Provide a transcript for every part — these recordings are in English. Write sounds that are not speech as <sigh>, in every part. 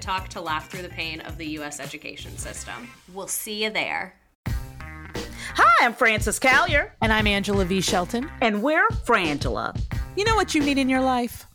Talk to laugh through the pain of the U.S. education system. We'll see you there. Hi, I'm Frances Callier. And I'm Angela V. Shelton. And we're Frangela. You know what you need in your life?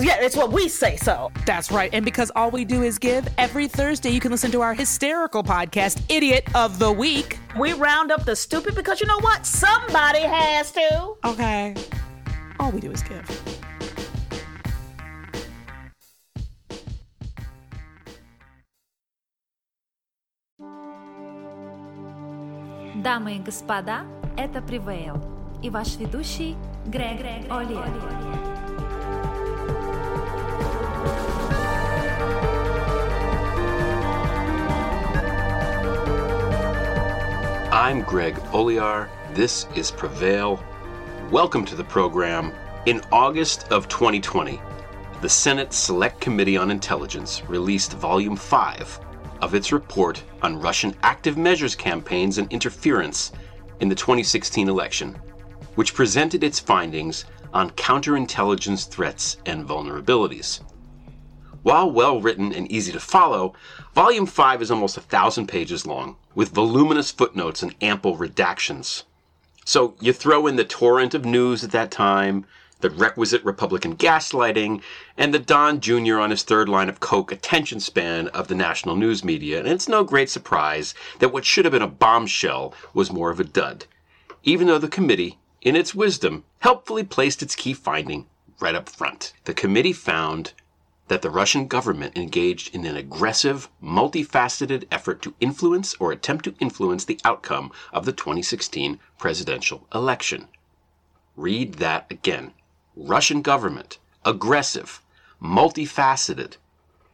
Yeah, it's what we say so. That's right. And because all we do is give, every Thursday you can listen to our hysterical podcast, Idiot of the Week. We round up the stupid because you know what? Somebody has to. Okay. All we do is give. Дамы и господа, это Prevail и ваш ведущий Грег Олиер. I'm Greg Olear. This is Prevail. Welcome to the program. In August of 2020, the Senate Select Committee on Intelligence released Volume 5 of its report on Russian active measures campaigns and interference in the 2016 election, which presented its findings on counterintelligence threats and vulnerabilities. While well written and easy to follow, Volume 5 is almost a thousand pages long, with voluminous footnotes and ample redactions. So you throw in the torrent of news at that time, the requisite Republican gaslighting, and the Don Jr. on his third line of coke attention span of the national news media, and it's no great surprise that what should have been a bombshell was more of a dud, even though the committee, in its wisdom, helpfully placed its key finding right up front. The committee found that the Russian government engaged in an aggressive, multifaceted effort to influence or attempt to influence the outcome of the 2016 presidential election. Read that again. Russian government, aggressive, multifaceted.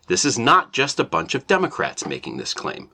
This is not just a bunch of Democrats making this claim.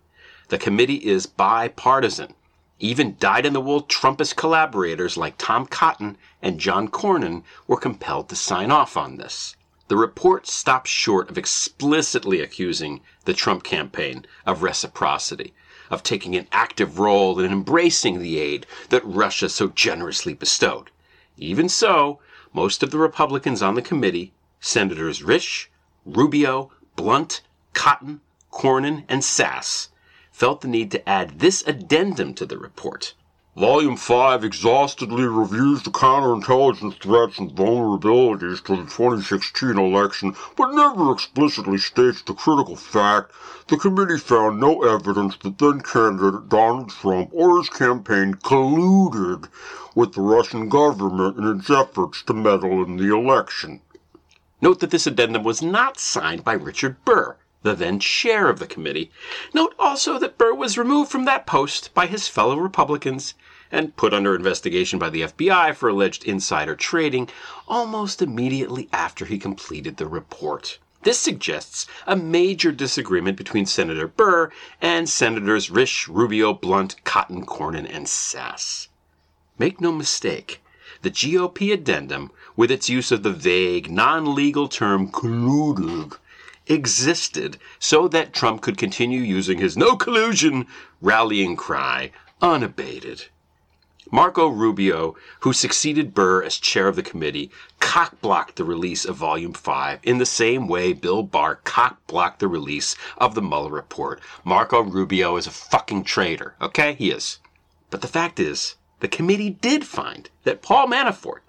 The committee is bipartisan. Even dyed in the wool Trumpist collaborators like Tom Cotton and John Cornyn were compelled to sign off on this. The report stops short of explicitly accusing the Trump campaign of reciprocity, of taking an active role in embracing the aid that Russia so generously bestowed. Even so, most of the Republicans on the committee, Senators Risch, Rubio, Blunt, Cotton, Cornyn, and Sasse, felt the need to add this addendum to the report. Volume 5 exhaustively reviews the counterintelligence threats and vulnerabilities to the 2016 election, but never explicitly states the critical fact the committee found no evidence that then candidate Donald Trump or his campaign colluded with the Russian government in its efforts to meddle in the election. Note that this addendum was not signed by Richard Burr, the then chair of the committee. Note also that Burr was removed from that post by his fellow Republicans and put under investigation by the FBI for alleged insider trading almost immediately after he completed the report. This suggests a major disagreement between Senator Burr and Senators Risch, Rubio, Blunt, Cotton, Cornyn, and Sasse. Make no mistake, the GOP addendum, with its use of the vague, non legal term colluded, existed so that Trump could continue using his no collusion rallying cry unabated. Marco Rubio, who succeeded Burr as chair of the committee, cock-blocked the release of Volume 5 in the same way Bill Barr cock-blocked the release of the Mueller report. Marco Rubio is a fucking traitor, okay? He is. But the fact is, the committee did find that Paul Manafort,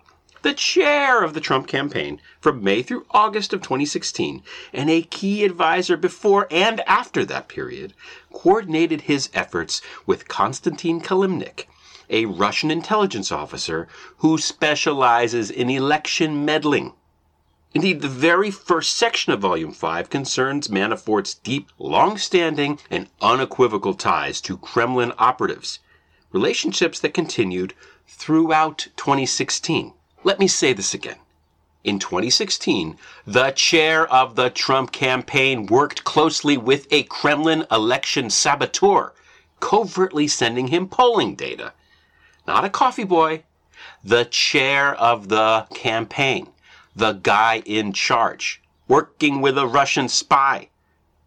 the chair of the Trump campaign from May through August of 2016, and a key advisor before and after that period, coordinated his efforts with Konstantin Kilimnik, a Russian intelligence officer who specializes in election meddling. Indeed, the very first section of Volume 5 concerns Manafort's deep, long standing, and unequivocal ties to Kremlin operatives, relationships that continued throughout 2016. Let me say this again. In 2016, the chair of the Trump campaign worked closely with a Kremlin election saboteur, covertly sending him polling data. Not a coffee boy, the chair of the campaign, the guy in charge, working with a Russian spy.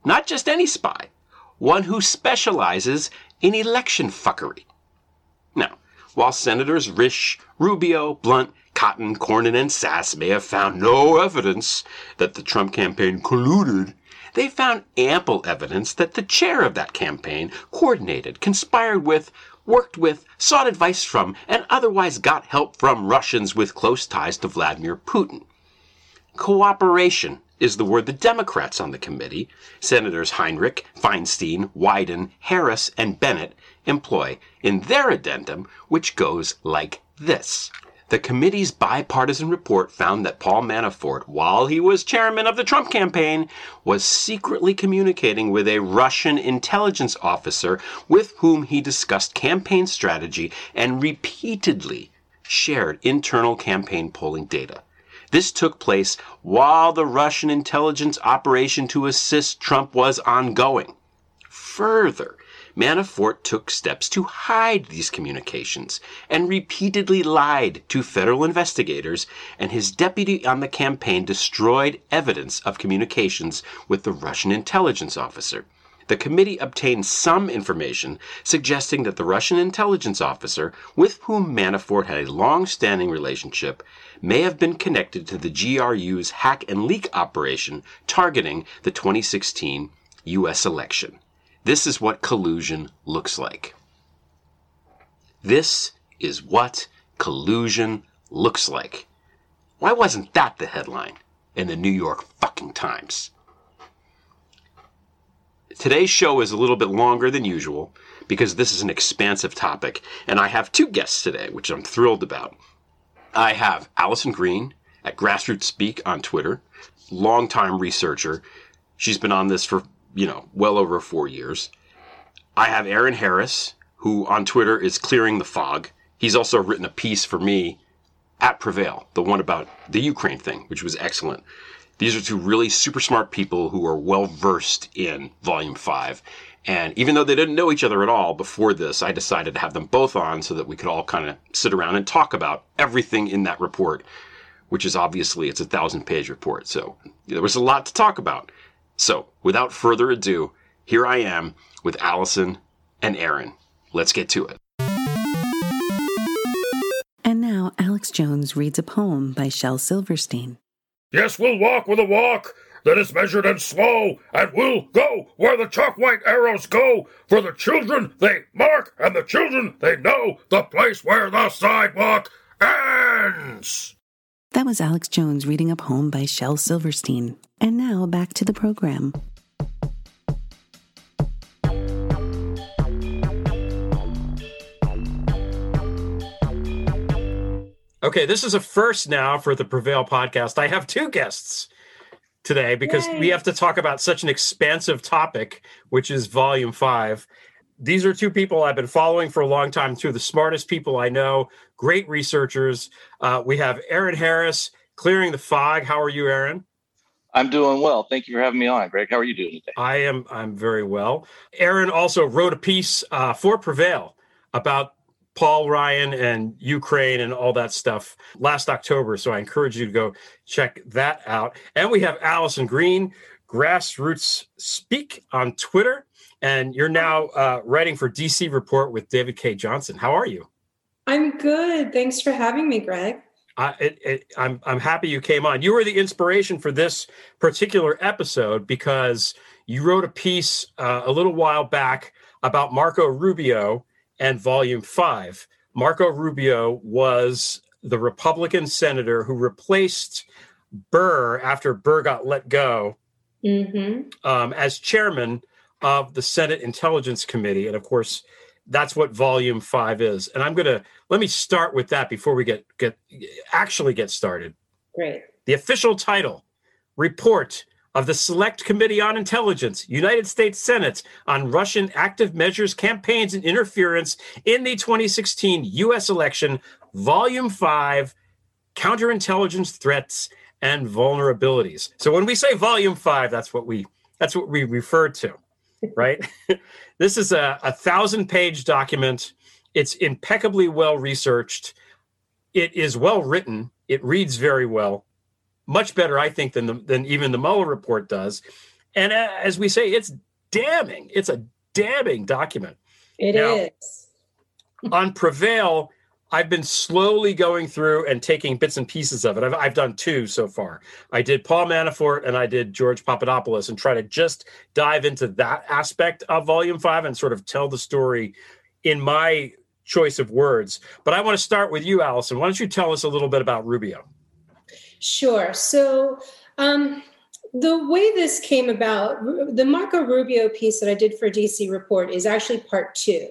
Not just any spy, one who specializes in election fuckery. Now, while Senators Risch, Rubio, Blunt, Cotton, Cornyn, and Sasse may have found no evidence that the Trump campaign colluded, they found ample evidence that the chair of that campaign coordinated, conspired with, worked with, sought advice from, and otherwise got help from Russians with close ties to Vladimir Putin. Cooperation is the word the Democrats on the committee, Senators Heinrich, Feinstein, Wyden, Harris, and Bennet, employ in their addendum, which goes like this. The committee's bipartisan report found that Paul Manafort, while he was chairman of the Trump campaign, was secretly communicating with a Russian intelligence officer with whom he discussed campaign strategy and repeatedly shared internal campaign polling data. This took place while the Russian intelligence operation to assist Trump was ongoing. Further, Manafort took steps to hide these communications and repeatedly lied to federal investigators, and his deputy on the campaign destroyed evidence of communications with the Russian intelligence officer. The committee obtained some information suggesting that the Russian intelligence officer, with whom Manafort had a long standing relationship, may have been connected to the GRU's hack and leak operation targeting the 2016 U.S. election. This is what collusion looks like. This is what collusion looks like. Why wasn't that the headline in the New York fucking Times? Today's show is a little bit longer than usual because this is an expansive topic, and I have two guests today, which I'm thrilled about. I have Alison Greene at Grassroots Speak on Twitter, longtime researcher. She's been on this for, you know, well over four years. I have Aaron Harris, who on Twitter is clearing the fog. He's also written a piece for me at Prevail, the one about the Ukraine thing, which was excellent. These are two really super smart people who are well versed in Volume 5. And even though they didn't know each other at all before this, I decided to have them both on so that we could all kind of sit around and talk about everything in that report, which is obviously it's a thousand page report. So there was a lot to talk about. So without further ado, here I am with Alison and Aaron. Let's get to it. And now Alex Jones reads a poem by Shel Silverstein. Yes, we'll walk with a walk that is measured and slow, and we'll go where the chalk white arrows go. For the children they mark, and the children they know the place where the sidewalk ends. That was Alex Jones reading a poem by Shel Silverstein. And now back to the program. Okay, this is a first now for the Prevail podcast. I have two guests today because Yay. we have to talk about such an expansive topic, which is volume five. These are two people I've been following for a long time, two of the smartest people I know, great researchers. Uh, we have Aaron Harris, Clearing the Fog. How are you, Aaron? I'm doing well. Thank you for having me on, Greg. How are you doing today? I am. I'm very well. Aaron also wrote a piece uh, for Prevail about Paul Ryan and Ukraine and all that stuff last October. So I encourage you to go check that out. And we have Alison Greene, Grassroots Speak on Twitter. And you're now uh, writing for DC Report with David Cay Johnston. How are you? I'm good. Thanks for having me, Greg. I, it, it, I'm I'm happy you came on. You were the inspiration for this particular episode because you wrote a piece uh, a little while back about Marco Rubio and Volume 5. Marco Rubio was the Republican senator who replaced Burr after Burr got let go mm-hmm. um, as chairman of the Senate Intelligence Committee. And of course, that's what volume five is. And I'm gonna let me start with that before we get get actually get started. Great. The official title, report of the Select Committee on Intelligence, United States Senate on Russian active measures, campaigns, and interference in the 2016 U.S. election, Volume 5, Counterintelligence Threats and Vulnerabilities. So when we say Volume 5, that's what we that's what we refer to, right? <laughs> this is a, a thousand page document. It's impeccably well researched. It is well written. It reads very well much better, I think, than the, than even the Mueller report does. And uh, as we say, it's damning. It's a damning document. It now, is. on Prevail, I've been slowly going through and taking bits and pieces of it. I've, I've done two so far. I did Paul Manafort and I did George Papadopoulos and try to just dive into that aspect of Volume 5 and sort of tell the story in my choice of words. But I want to start with you, Alison. Why don't you tell us a little bit about Rubio? Sure. So, um, the way this came about, the Marco Rubio piece that I did for DC Report is actually part two.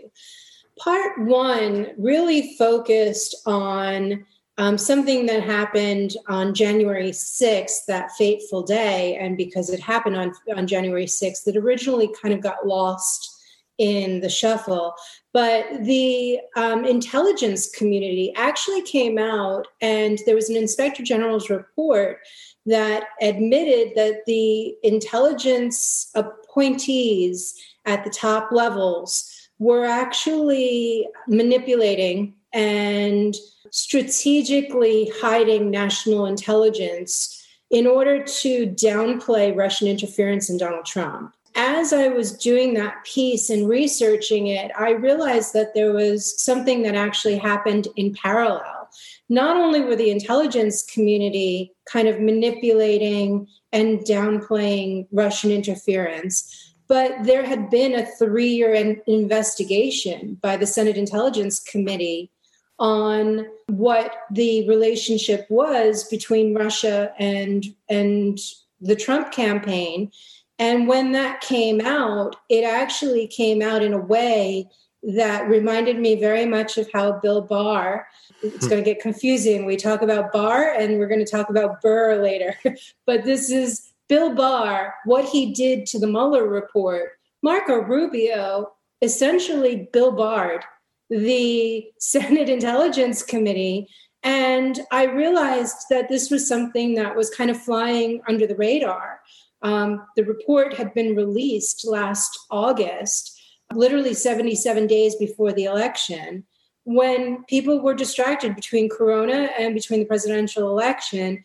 Part one really focused on um, something that happened on January 6th, that fateful day. And because it happened on, on January 6th, that originally kind of got lost in the shuffle. But the um, intelligence community actually came out, and there was an inspector general's report that admitted that the intelligence appointees at the top levels were actually manipulating and strategically hiding national intelligence in order to downplay Russian interference in Donald Trump as I was doing that piece and researching it, I realized that there was something that actually happened in parallel. Not only were the intelligence community kind of manipulating and downplaying Russian interference, but there had been a three year investigation by the Senate Intelligence Committee on what the relationship was between Russia and, and the Trump campaign and when that came out, it actually came out in a way that reminded me very much of how Bill Barr, it's hmm. going to get confusing. We talk about Barr and we're going to talk about Burr later. <laughs> but this is Bill Barr, what he did to the Mueller report. Marco Rubio essentially Bill Barred the <laughs> Senate Intelligence Committee. And I realized that this was something that was kind of flying under the radar. Um, the report had been released last August, literally 77 days before the election, when people were distracted between Corona and between the presidential election.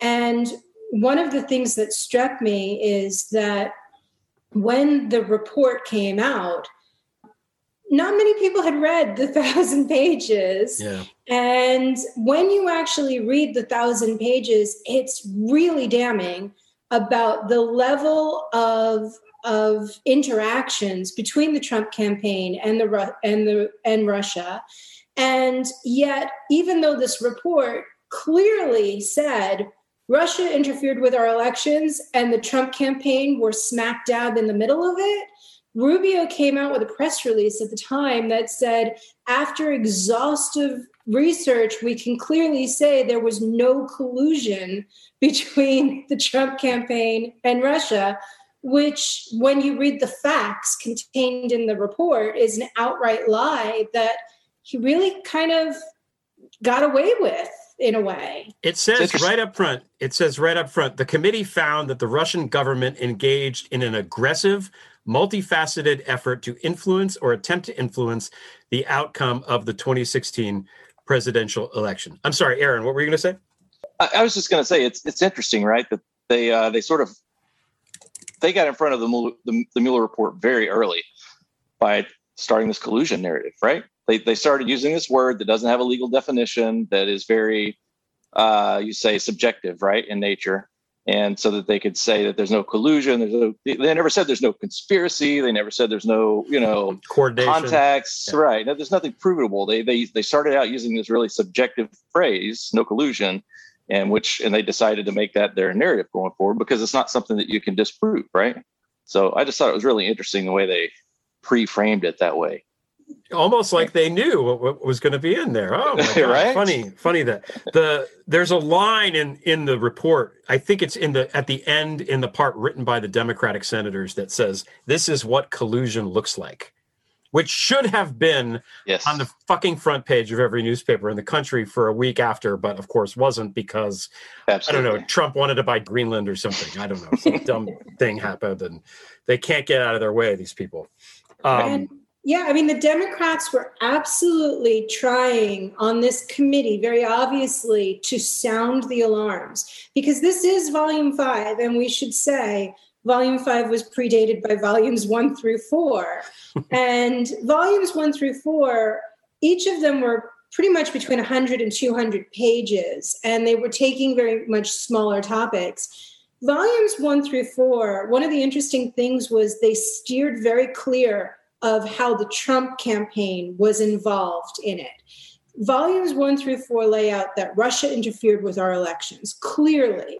And one of the things that struck me is that when the report came out, not many people had read the <laughs> thousand pages. Yeah. And when you actually read the thousand pages, it's really damning about the level of of interactions between the Trump campaign and the and the and Russia. And yet, even though this report clearly said Russia interfered with our elections and the Trump campaign were smack dab in the middle of it, Rubio came out with a press release at the time that said, after exhaustive research, we can clearly say there was no collusion between <laughs> the Trump campaign and Russia, which, when you read the facts contained in the report, is an outright lie that he really kind of got away with in a way. It says right up front, it says right up front, the committee found that the Russian government engaged in an aggressive, multifaceted effort to influence or attempt to influence the outcome of the 2016 presidential election. I'm sorry, Aaron, what were you going to say? I, I, was just going to say it's it's interesting, right? That they uh, they sort of they got in front of the, the the Mueller report very early by starting this collusion narrative, right? They they started using this word that doesn't have a legal definition that is very uh, you say subjective, right, in nature, and so that they could say that there's no collusion there's no they never said there's no conspiracy they never said there's no you know coordination. contacts yeah. right. There's nothing provable. They they they started out using this really subjective phrase no collusion and which and they decided to make that their narrative going forward because it's not something that you can disprove right? So i just thought it was really interesting the way they pre-framed it that way almost like they knew what, what was going to be in there. Oh, my <laughs> God. Right? funny, funny that the there's a line in in the report. I think it's in the at the end in the part written by the Democratic senators that says this is what collusion looks like, which should have been Yes. on the fucking front page of every newspaper in the country for a week after, but of course wasn't because I don't know Trump wanted to buy Greenland or something. I don't know some <laughs> dumb thing happened, and they can't get out of their way. These people. Um, And yeah, I mean, the Democrats were absolutely trying on this committee, very obviously, to sound the alarms because this is volume five, and we should say volume five was predated by volumes one through four. <laughs> and volumes one through four, each of them were pretty much between 100 and 200 pages, and they were taking very much smaller topics. Volumes one through four, one of the interesting things was they steered very clear of how the Trump campaign was involved in it. Volumes one through four lay out that Russia interfered with our elections clearly.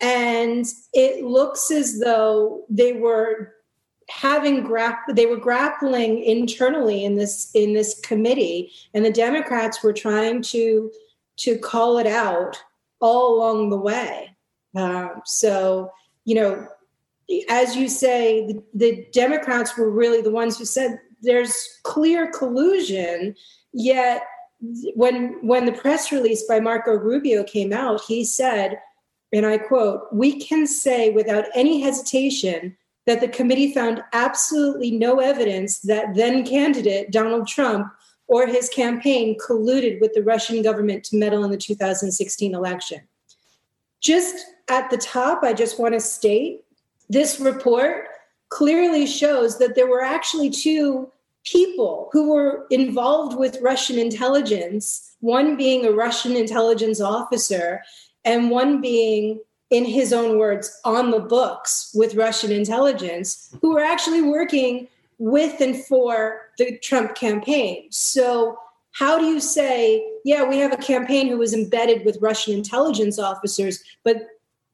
And it looks as though they were having grapp- they were grappling internally in this in this committee and the democrats were trying to to call it out all along the way um, so you know as you say the, the democrats were really the ones who said there's clear collusion yet when when the press release by marco rubio came out he said and i quote we can say without any hesitation that the committee found absolutely no evidence that then candidate Donald Trump or his campaign colluded with the Russian government to meddle in the 2016 election. Just at the top, I just want to state this report clearly shows that there were actually two people who were involved with Russian intelligence, one being a Russian intelligence officer, and one being in his own words, on the books with Russian intelligence who were actually working with and for the Trump campaign. So, how do you say, yeah, we have a campaign who was embedded with Russian intelligence officers, but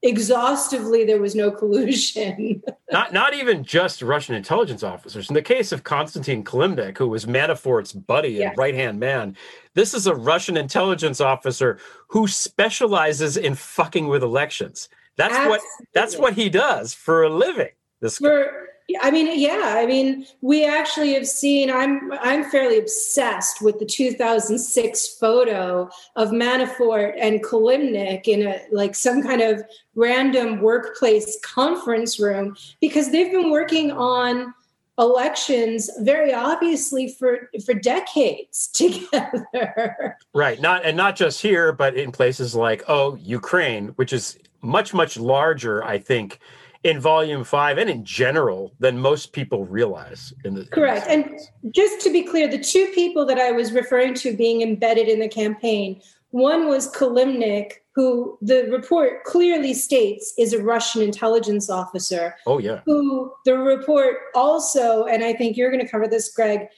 exhaustively there was no collusion? <laughs> not not even just Russian intelligence officers. In the case of Konstantin Kilimnik, who was Manafort's buddy Yes. and right hand man, this is a Russian intelligence officer who specializes in fucking with elections. That's what that's what he does for a living. This. For I mean, yeah, I mean, we actually have seen. I'm I'm fairly obsessed with the 2006 photo of Manafort and Kilimnik in a like some kind of random workplace conference room because they've been working on elections very obviously for for decades <laughs> together. Right. Not and not just here, but in places like oh Ukraine, which is much much larger, I think, in volume five and in general than most people realize. In the in Correct. And just to be clear, the two people that I was referring to being embedded in the campaign, one was Kilimnik, who the report clearly states is a Russian intelligence officer, oh yeah. who the report also, and I think you're going to cover this, Greg,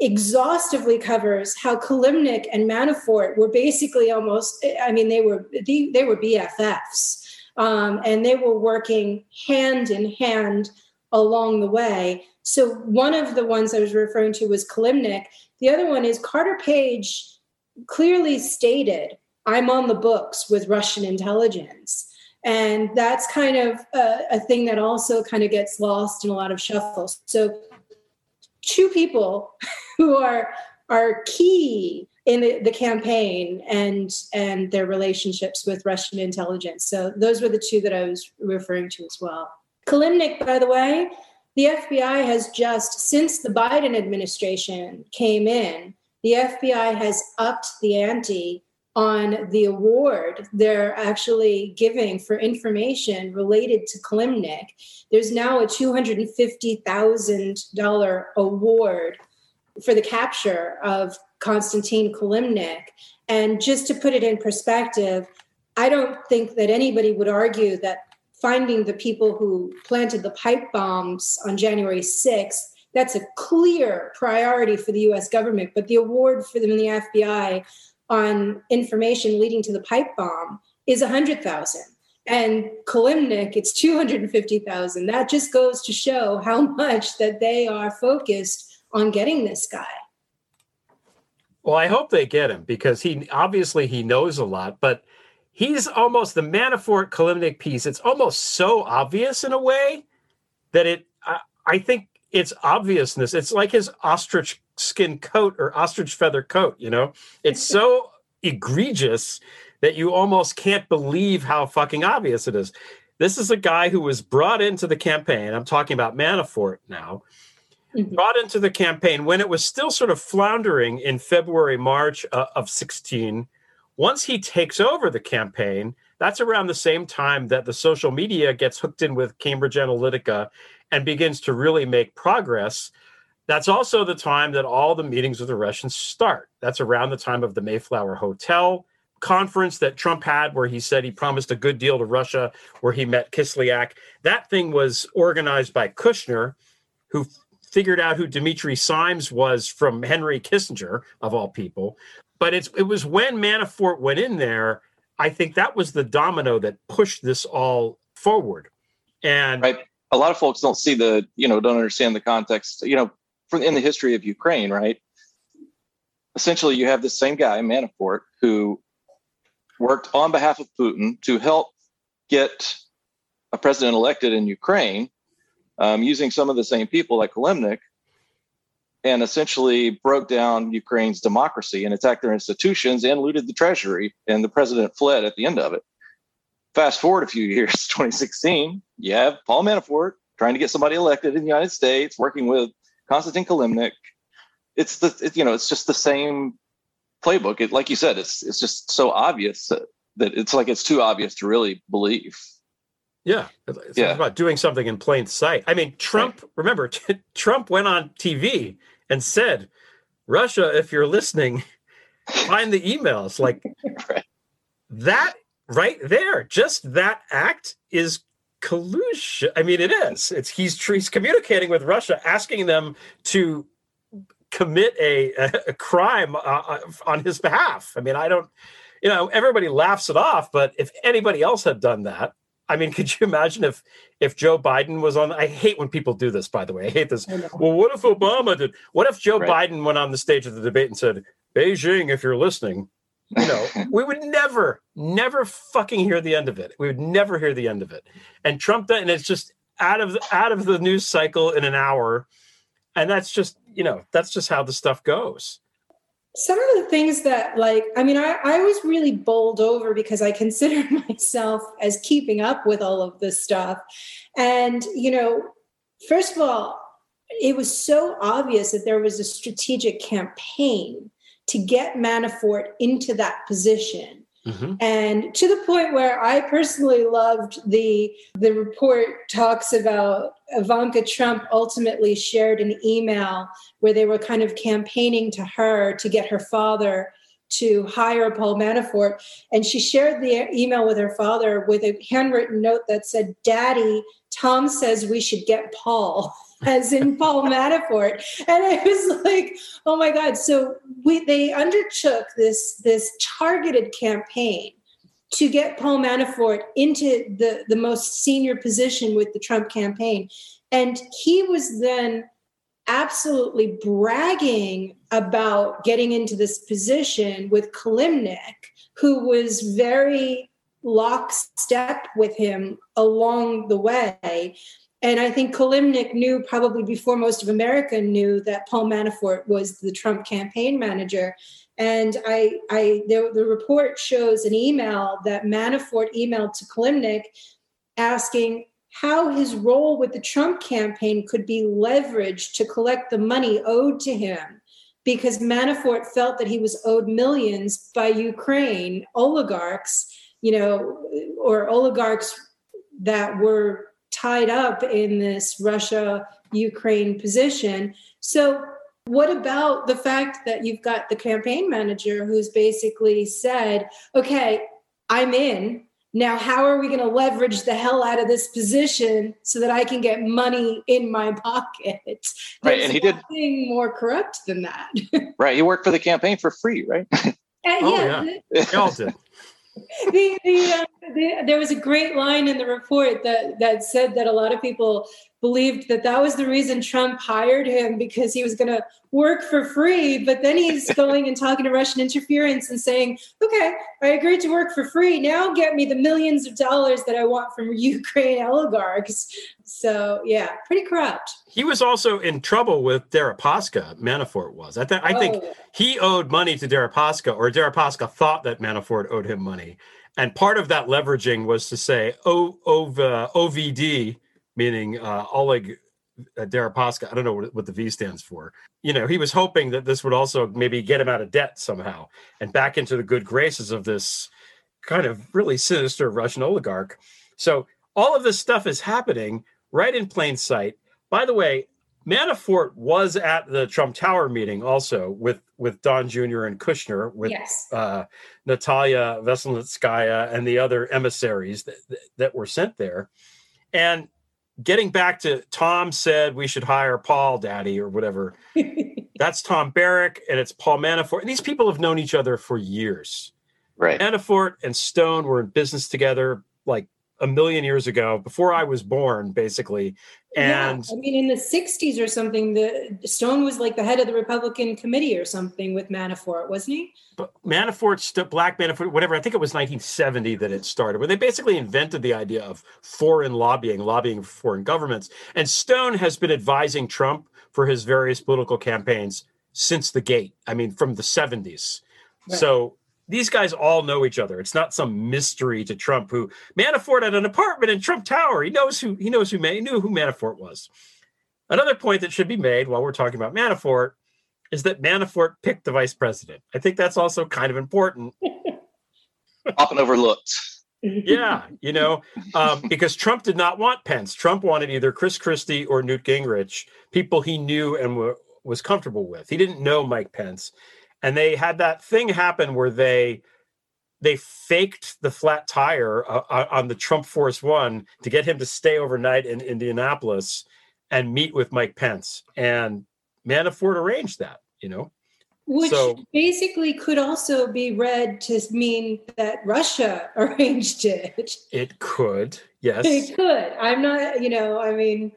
exhaustively covers how Kilimnik and Manafort were basically almost, I mean, they were they, they were BFFs. Um, and they were working hand in hand along the way. So one of the ones I was referring to was Kilimnik. The other one is Carter Page clearly stated, I'm on the books with Russian intelligence. And that's kind of a, a thing that also kind of gets lost in a lot of shuffles. So two people <laughs> who are are key in the, the campaign and and their relationships with Russian intelligence. So those were the two that I was referring to as well. Kilimnik, by the way, the FBI has just since the Biden administration came in, the FBI has upped the ante on the award they're actually giving for information related to Kilimnik. There's now a $250,000 award for the capture of Konstantin Kilimnik. And just to put it in perspective, I don't think that anybody would argue that finding the people who planted the pipe bombs on January 6th, that's a clear priority for the US government. But the award for them in the FBI on information leading to the pipe bomb is 100,000. And Kilimnik, it's 250,000. That just goes to show how much that they are focused on getting this guy. Well, I hope they get him because he obviously he knows a lot, but he's almost the Manafort Kilimnik piece. It's almost so obvious in a way that it. I, I think it's obviousness. It's like his ostrich skin coat or ostrich feather coat. You know, it's <laughs> so egregious that you almost can't believe how fucking obvious it is. This is a guy who was brought into the campaign. I'm talking about Manafort now. Mm-hmm. Brought into the campaign when it was still sort of floundering in February, March uh, of 16. Once he takes over the campaign, that's around the same time that the social media gets hooked in with Cambridge Analytica and begins to really make progress. That's also the time that all the meetings with the Russians start. That's around the time of the Mayflower Hotel conference that Trump had where he said he promised a good deal to Russia, where he met Kislyak. That thing was organized by Kushner, who figured out who Dimitri Simes was from Henry Kissinger, of all people. But it's, it was when Manafort went in there, I think that was the domino that pushed this all forward. And right. a lot of folks don't see the, you know, don't understand the context, you know, from in the history of Ukraine, right? Essentially, you have the same guy, Manafort, who worked on behalf of Putin to help get a president elected in Ukraine um, using some of the same people like Kilimnik and essentially broke down Ukraine's democracy and attacked their institutions and looted the treasury. And the president fled at the end of it. Fast forward a few <laughs> years, 2016, you have Paul Manafort trying to get somebody elected in the United States, working with Konstantin Kilimnik. It's the it, you know it's just the same playbook. It, like you said, it's it's just so obvious that, that it's like it's too obvious to really believe. Yeah, it's yeah. about doing something in plain sight. I mean, Trump. Right. Remember, <laughs> Trump went on TV and said, "Russia, if you're listening, <laughs> find the emails." Like <laughs> right. that right there, just that act is collusion. I mean, it is. It's he's he's communicating with Russia, asking them to commit a, a crime uh, uh, on his behalf. I mean, I don't, you know, everybody laughs it off, but if anybody else had done that, I mean, <laughs> could you imagine if if Joe Biden was on? I hate when people do this. By the way, I hate this. I well, what if Obama did? What if Joe right. Biden went on the stage of the debate and said, "Beijing, if you're listening, you know, <laughs> we would never, never fucking hear the end of it. We would never hear the end of it." And Trump, and it's just out of out of the news cycle in an hour and that's just you know that's just how the stuff goes some of the things that like i mean I, I was really bowled over because i <laughs> consider myself as keeping up with all of this stuff. And you know first of all it was so obvious that there was a strategic campaign to get manafort into that position Mm-hmm. And to the point where I personally loved the the report talks about Ivanka Trump ultimately shared an email where they were kind of campaigning to her to get her father to hire Paul Manafort. And she shared the email with her father with a handwritten note that said, Daddy, Tom says we should get Paul. <laughs> as in Paul Manafort. And I was like, oh my God. So we they undertook this this targeted campaign to get Paul Manafort into the, the most senior position with the Trump campaign. And he was then absolutely bragging about getting into this position with Kilimnik, who was very lockstep with him along the way. And I think Kilimnik knew probably before most of America knew that Paul Manafort was the Trump campaign manager. And I, I the, the report shows an email that Manafort emailed to Kilimnik asking how his role with the Trump campaign could be leveraged to collect the money owed to him because Manafort felt that he was owed millions by Ukraine oligarchs, you know, or oligarchs that were tied up in this Russia Ukraine position. So, what about the fact that you've got the campaign manager who's basically said, okay, I'm in. Now, how are we going to leverage the hell out of this position so that I can get money in my pocket? There's right, and he did more corrupt than that. <laughs> right, he worked for the campaign for free, right? Uh, oh, yeah, yeah. all did <laughs> the the, uh, There was a great line in the report that that said that a lot of people believed that that was the reason Trump hired him because he was going to work for free. But then he's <laughs> going and talking to Russian interference and saying, "Okay, I agreed to work for free. Now get me the millions of dollars that I want from <laughs> Ukraine oligarchs." So yeah, pretty corrupt. He was also in trouble with Deripaska. Manafort was. I, th- I think Oh. he owed money to Deripaska, or Deripaska thought that Manafort owed him money. And part of that leveraging was to say, o, ov, uh, OVD, meaning uh, Oleg uh, Deripaska. I don't know what, what the V stands for. You know, he was hoping that this would also maybe get him out of debt somehow and back into the good graces of this kind of really sinister Russian oligarch. So all of this stuff is happening right in plain sight. By the way, Manafort was at the Trump Tower meeting also with with Don Jr. and Kushner, with Yes. uh, Natalia Veselnitskaya and the other emissaries that, that, that were sent there. And getting back to Tom said we should hire Paul Daddy or whatever. <laughs> That's Tom Barrack and it's Paul Manafort. And these people have known each other for years. Right. Manafort and Stone were in business together like a million years ago, before I was born, basically. And yeah, I mean, in the '60s or something, the Stone was like the head of the Republican committee or something with Manafort, wasn't he? but Manafort, Black Manafort, whatever. I think it was 1970 that it started, where they basically invented the idea of foreign lobbying, lobbying for foreign governments. And Stone has been advising Trump for his various political campaigns since the gate. I mean, from the 70s. Right. So these guys all know each other. It's not some mystery to Trump. Who Manafort had an apartment in Trump Tower. He knows who he knows who he knew who Manafort was. Another point that should be made while we're talking about Manafort is that Manafort picked the vice president. I think that's also kind of important. <laughs> Often overlooked. Yeah, you know, um, because Trump did not want Pence. Trump wanted either Chris Christie or Newt Gingrich, people he knew and wa was comfortable with. He didn't know Mike Pence, and they had that thing happen where they they faked the flat tire uh, uh, on the Trump Force One to get him to stay overnight in Indianapolis and meet with Mike Pence. And Manafort arranged that. You know, Which So- basically could also be read to mean that Russia <laughs> arranged it. it could. Yes. It could. I'm not, you know, I mean,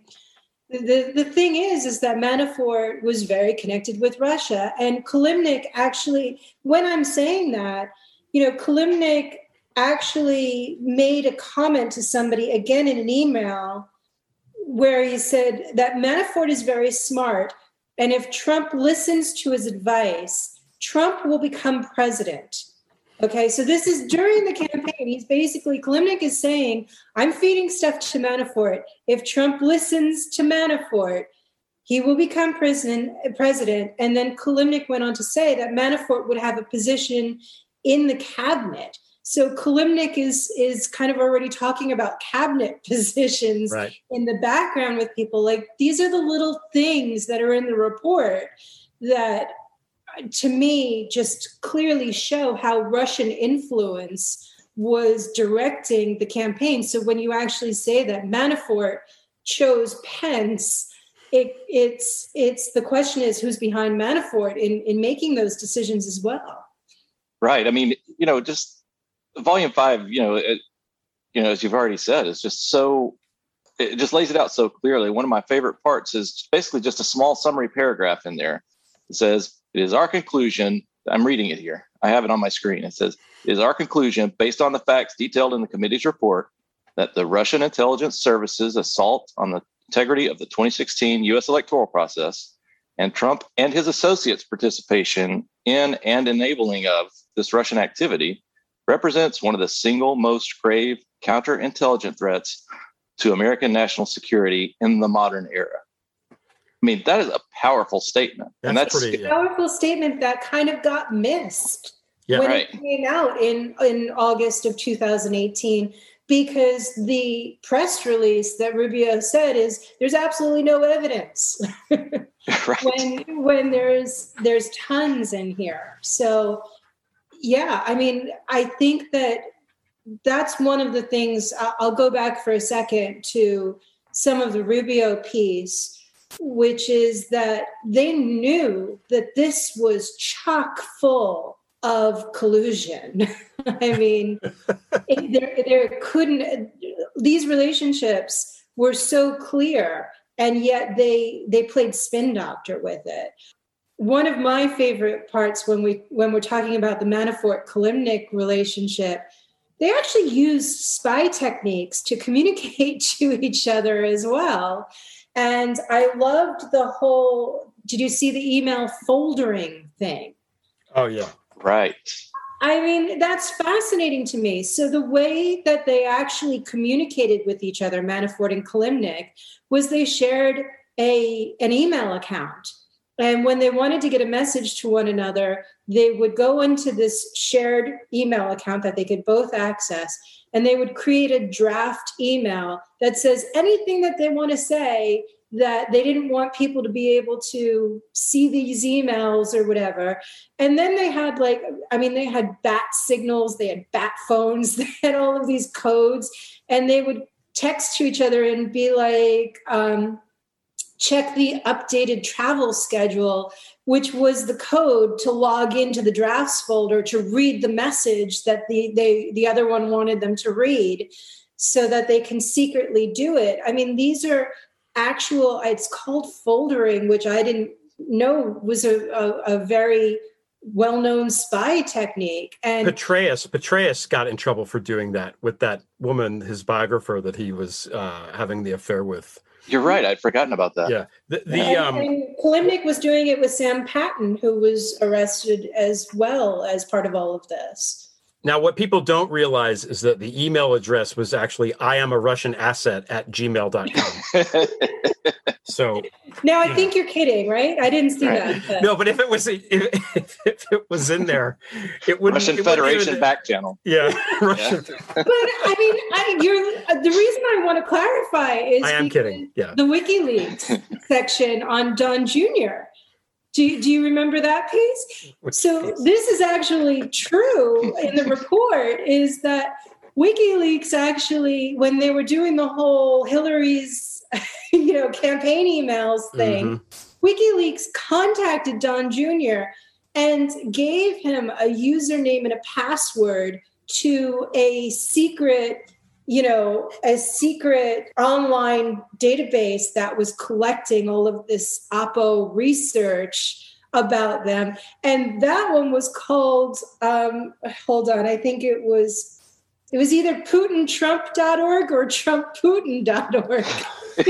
the, the thing is, is that Manafort was very connected with Russia. And Kilimnik actually, when I'm saying that, you know, Kilimnik actually made a comment to somebody again in an email where he said that Manafort is very smart. And if Trump listens to his advice, Trump will become president. Okay, so this is during the campaign. He's basically, Kilimnik is saying, I'm feeding stuff to Manafort. If Trump listens to Manafort, he will become president. president. And then Kilimnik went on to say that Manafort would have a position in the cabinet. So Kilimnik is is kind of already talking about cabinet <laughs> positions Right. in the background with people. Like these are the little things that are in the report that to me just clearly show how Russian influence was directing the campaign. So when you actually say that Manafort chose Pence, it, it's it's the question is who's behind Manafort in in making those decisions as well. Right. I mean, you know, just volume five, you know, it, you know, as you've already said, is just so it just lays it out so clearly. One of my favorite parts is basically just a small summary paragraph in there. It says, It is our conclusion. I'm reading it here. I have it on my screen. It says, It is our conclusion, based on the facts detailed in the committee's report, that the Russian intelligence services assault on the integrity of the 2016 U.S. electoral process and Trump and his associates' participation in and enabling of this Russian activity represents one of the single most grave counterintelligence threats to American national security in the modern era. I mean, that is a powerful statement. and That's that's pretty- Yeah. Powerful statement that kind of got missed Yeah. when Right. it came out in in August of 2018 because the press release that Rubio said is there's absolutely no evidence <laughs> right. when when there's there's tons in here. So yeah, I mean, I think that that's one of the things. I- I'll go back for a second to some of the Rubio piece, which is that they knew that this was chock full of collusion. <laughs> I mean, <laughs> it, there, there couldn't, these relationships were so clear and yet they they played spin doctor with it one of my favorite parts when we when we're talking about the manafort Kilimnik relationship they actually used spy techniques to communicate <laughs> to each other as well and i loved the whole did you see the email foldering thing oh yeah right I mean, that's fascinating to me. So the way that they actually communicated with each other, Manafort and Kilimnik, was they shared a an email account. And when they wanted to get a message to one another, they would go into this shared email account that they could both access, and they would create a draft email that says anything that they want to say that they didn't want people to be able to see these emails or whatever. And then they had like, I mean, they had bat signals, they had bat phones, <laughs> they had all of these codes, and they would text to each other and be like, um, check the updated travel schedule, which was the code to log into the drafts folder to read the message that the they the other one wanted them to read so that they can secretly do it. I mean, these are actual it's called foldering which i didn't know was a, a, a very well-known spy technique and Petraeus Petraeus got in trouble for doing that with that woman his biographer that he was uh, having the affair with you're right i'd forgotten about that. Yeah the, the and, um and Kilimnik was doing it with Sam Patten who was arrested as well as part of all of this now, what people don't realize is that the email address was actually I am a Russian asset at gmail.com. <laughs> so now I think you're kidding, right? I didn't see right. that. But. No, but if it was if, if, it was in there, it would Russian it Federation even, back channel. Yeah, <laughs> Russian. Yeah. <laughs> but I mean, I, you're the reason I want to clarify is I am kidding. Yeah, the WikiLeaks section on Don Jr. Do you, do you remember that piece? Which so piece? this is actually true in the report is that WikiLeaks actually, when they were doing the whole Hillary's, <laughs> you know, campaign emails thing, mm-hmm. WikiLeaks contacted Don Jr. and gave him a username and a password to a secret you know, a secret online database that was collecting all of this Oppo research about them. And that one was called, um, hold on, I think it was it was either putintrump.org or trumpputin.org. <laughs> <laughs> <laughs>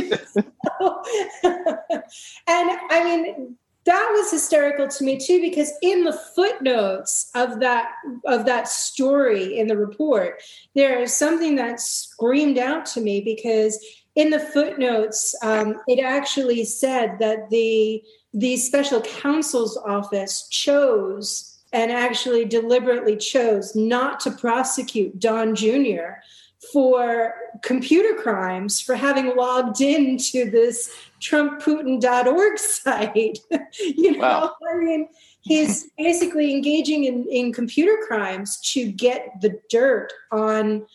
and I mean, that was hysterical to me too because in the footnotes of that of that story in the report there is something that screamed out to me because in the footnotes um, it actually said that the the special counsel's office chose and actually deliberately chose not to prosecute don jr for computer crimes for having logged into this trumpputin.org <laughs> site. <laughs> you know, wow. I mean, he's <laughs> basically engaging in, in computer crimes to get the dirt on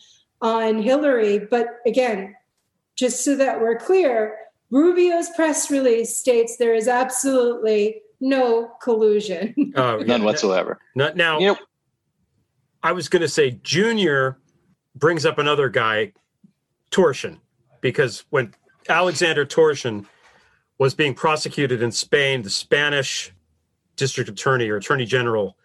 on Hillary. But again, just so that we're clear, Rubio's press release states there is absolutely no collusion. Oh, None whatsoever. Not now. You know, I was going to say Junior brings up another guy, Torshin, because when Alexander Torshin was being prosecuted in Spain, the Spanish district attorney or attorney general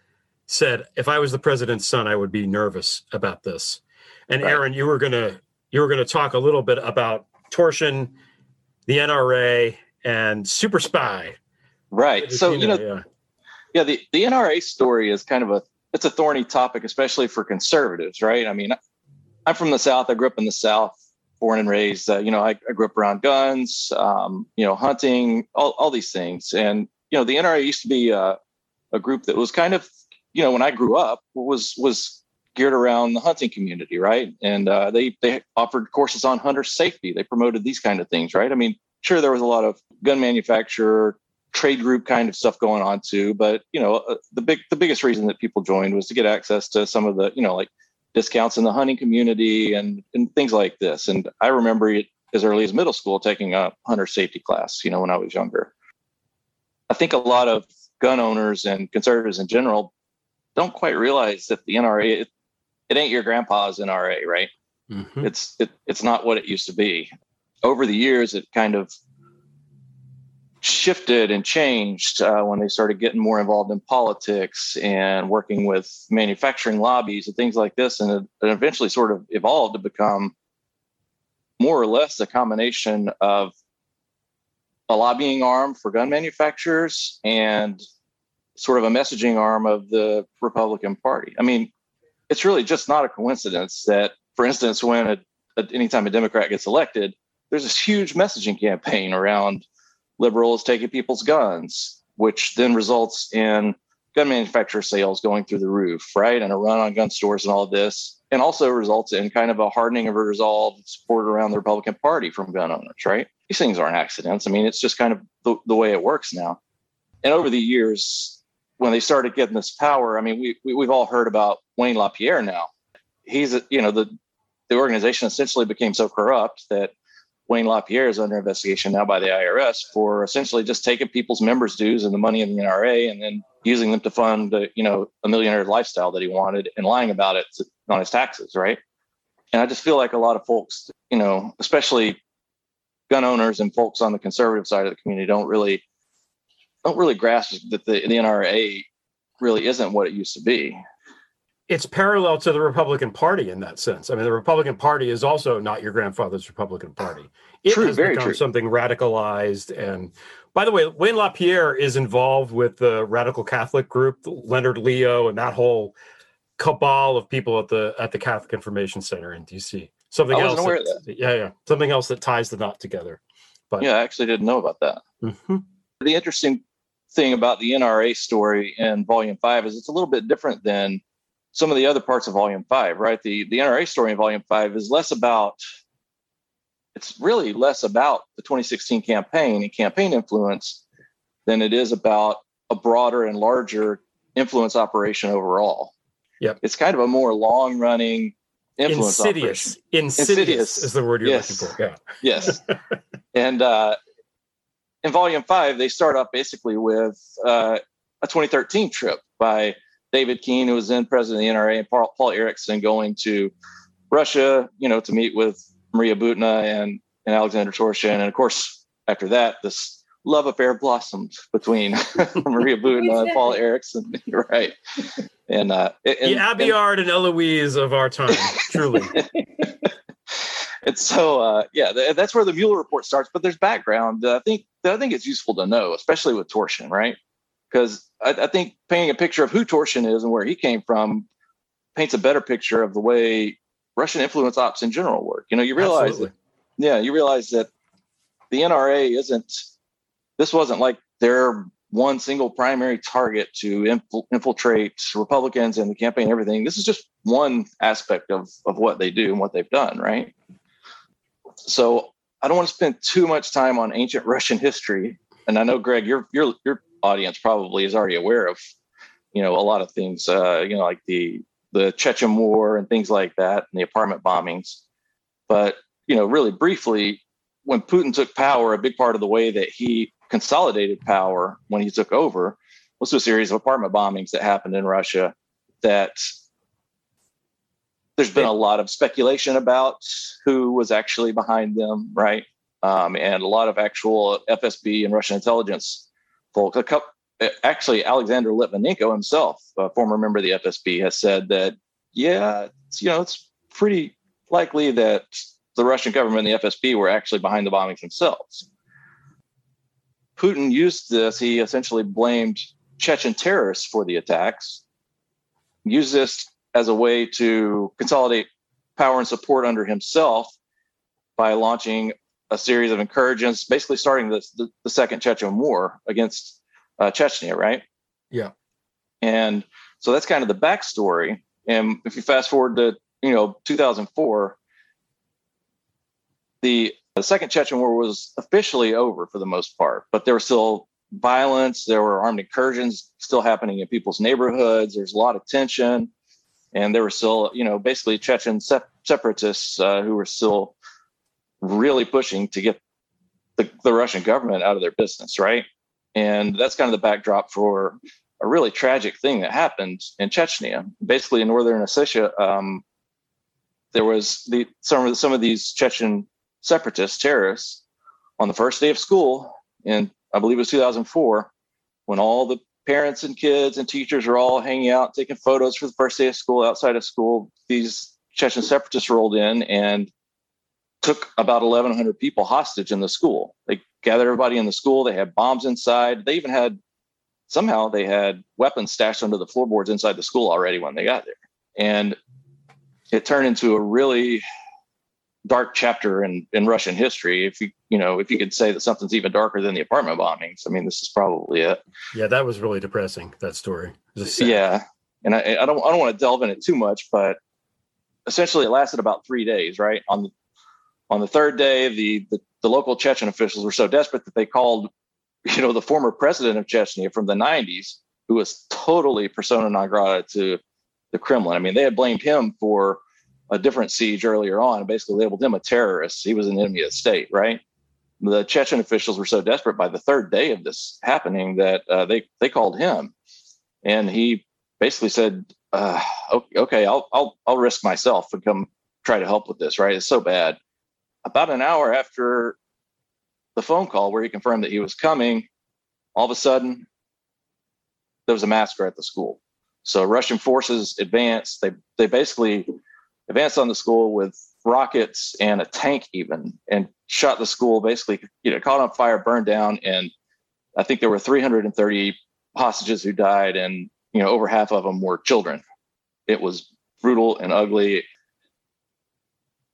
said, "If I was the president's son, I would be nervous about this." And right. Aaron, you were gonna you were gonna talk a little bit about Torshin, the NRA, and super spy. Right. So you know, yeah. yeah, the the NRA story is kind of a it's a thorny topic, especially for conservatives, right? I mean, I'm from the South. I grew up in the South, born and raised. Uh, you know, I, I, grew up around guns, um, you know, hunting, all, all these things. And, you know, the NRA used to be uh, a group that was kind of, you know, when I grew up was, was geared around the hunting community. Right. And uh, they, they offered courses on hunter safety. They promoted these kind of things. Right. I mean, sure, there was a lot of gun manufacturer, trade group kind of stuff going on too. But, you know, uh, the big, the biggest reason that people joined was to get access to some of the, you know, like discounts in the hunting community and, and things like this. And I remember it as early as middle school taking a hunter safety class, you know, when I was younger. I think a lot of gun owners and conservatives in general don't quite realize that the NRA it, it ain't your grandpa's NRA, right? Mhm. It's it, it's not what it used to be. Over the years, it kind of shifted and changed uh, when they started getting more involved in politics and working with manufacturing lobbies and things like this, and it, eventually sort of evolved to become more or less a combination of a lobbying arm for gun manufacturers and sort of a messaging arm of the Republican Party. I mean, it's really just not a coincidence that, for instance, when a, a, anytime a Democrat gets elected, there's this huge messaging campaign around liberals taking people's guns, which then results in gun manufacturer sales going through the roof, right? And a run on gun stores and all this, and also results in kind of a hardening of a resolve support around the Republican Party from gun owners, right? These things aren't accidents. I mean, it's just kind of the, the way it works now. And over the years, when they started getting this power, I mean, we, we we've all heard about Wayne LaPierre now. He's, you know, the the organization essentially became so corrupt that Wayne LaPierre is under investigation now by the IRS for essentially just taking people's members' dues and the money in the NRA and then using them to fund, uh, you know, a millionaire lifestyle that he wanted and lying about it on his taxes, right? And I just feel like a lot of folks, you know, especially gun owners and folks on the conservative side of the community, don't really don't really grasp that the, the NRA really isn't what it used to be. It's parallel to the Republican Party in that sense. I mean, the Republican Party is also not your grandfather's Republican Party. It True, has very become true. something radicalized. And by the way, Wayne LaPierre is involved with the radical Catholic group, Leonard Leo, and that whole cabal of people at the at the Catholic Information Center in DC. Something else. of that- Yeah, yeah. Something else that ties the knot together. But Yeah, I actually didn't know about that. Mhm. The interesting thing about the NRA story in Volume Five is it's a little bit different than some of the other parts of Volume Five, right? The the NRA story in Volume Five is less about it's really less about the 2016 campaign and campaign influence than it is about a broader and larger influence operation overall. Yep. It's kind of a more long running influence insidious. operation. insidious. Insidious. is the word you're Yes. looking for. Yeah. Yes. <laughs> and uh, in volume five, they start off basically with uh, a 2013 trip by David Keene, who was then president of the NRA, and Paul, Paul Erickson going to Russia, you know, to meet with Maria Butina and, and Alexander Torshin. And of course, after that, this love affair blossomed between <laughs> Maria Butina and Paul Erickson. <laughs> right. And, uh, and, the Abelard and Eloise of our time, <laughs> truly. and so uh, yeah th- that's where the Mueller report starts but there's background uh, i think that i think it's useful to know especially with Torshin right because I, I think painting a picture of who Torshin is and where he came from paints a better picture of the way russian influence ops in general work you know you realize Absolutely. that, yeah you realize that the nra isn't this wasn't like their one single primary target to infil- infiltrate republicans and the campaign and everything this is just one aspect of of what they do and what they've done right so I don't want to spend too much time on ancient Russian history. And I know, Greg, you're, you're, your your audience probably is already aware of, you know, a lot of things, uh, you know, like the the Chechen War and things like that, and the apartment bombings. But you know, really briefly, when Putin took power, a big part of the way that he consolidated power when he took over was a series of apartment bombings that happened in Russia that there's been a lot of speculation about who was actually behind them, right? Um, and a lot of actual FSB and Russian intelligence A couple, actually, Alexander Litvinenko himself, a former member of the FSB, has said that, yeah, you know, it's pretty likely that the Russian government and the FSB were actually behind the bombings themselves. Putin used this. He essentially blamed Chechen terrorists for the attacks. Used this as a way to consolidate power and support under himself by launching a series of incursions, basically starting this, the, the second Chechen war against uh, Chechnya, right? Yeah. And so that's kind of the backstory. And if you fast forward to you know 2004, the, the second Chechen war was officially over for the most part, but there was still violence. There were armed incursions still happening in people's neighborhoods. There's a lot of tension and there were still, you know, basically Chechen sep- separatists uh, who were still really pushing to get the, the Russian government out of their business, right? And that's kind of the backdrop for a really tragic thing that happened in Chechnya. Basically, in northern Ossetia, um, there was the some of some of these Chechen separatist terrorists on the first day of school in I believe it was 2004 when all the parents and kids and teachers are all hanging out taking photos for the first day of school outside of school these Chechen separatists rolled in and took about 1100 people hostage in the school they gathered everybody in the school they had bombs inside they even had somehow they had weapons stashed under the floorboards inside the school already when they got there and it turned into a really dark chapter in, in Russian history. If you you know if you could say that something's even darker than the apartment bombings, I mean this is probably it. Yeah, that was really depressing. That story. Yeah, and I, I don't I don't want to delve in it too much, but essentially it lasted about three days. Right on the on the third day, the, the the local Chechen officials were so desperate that they called you know the former president of Chechnya from the 90s, who was totally persona non grata to the Kremlin. I mean, they had blamed him for a different siege earlier on, and basically labeled him a terrorist. He was an enemy of the state, right? The Chechen officials were so desperate by the third day of this happening that uh, they they called him, and he basically said, uh, "Okay, I'll I'll I'll risk myself and come try to help with this. Right? It's so bad." About an hour after the phone call where he confirmed that he was coming, all of a sudden there was a massacre at the school. So Russian forces advanced. They they basically advanced on the school with rockets and a tank even and shot the school basically you know caught on fire burned down and i think there were 330 hostages who died and you know over half of them were children it was brutal and ugly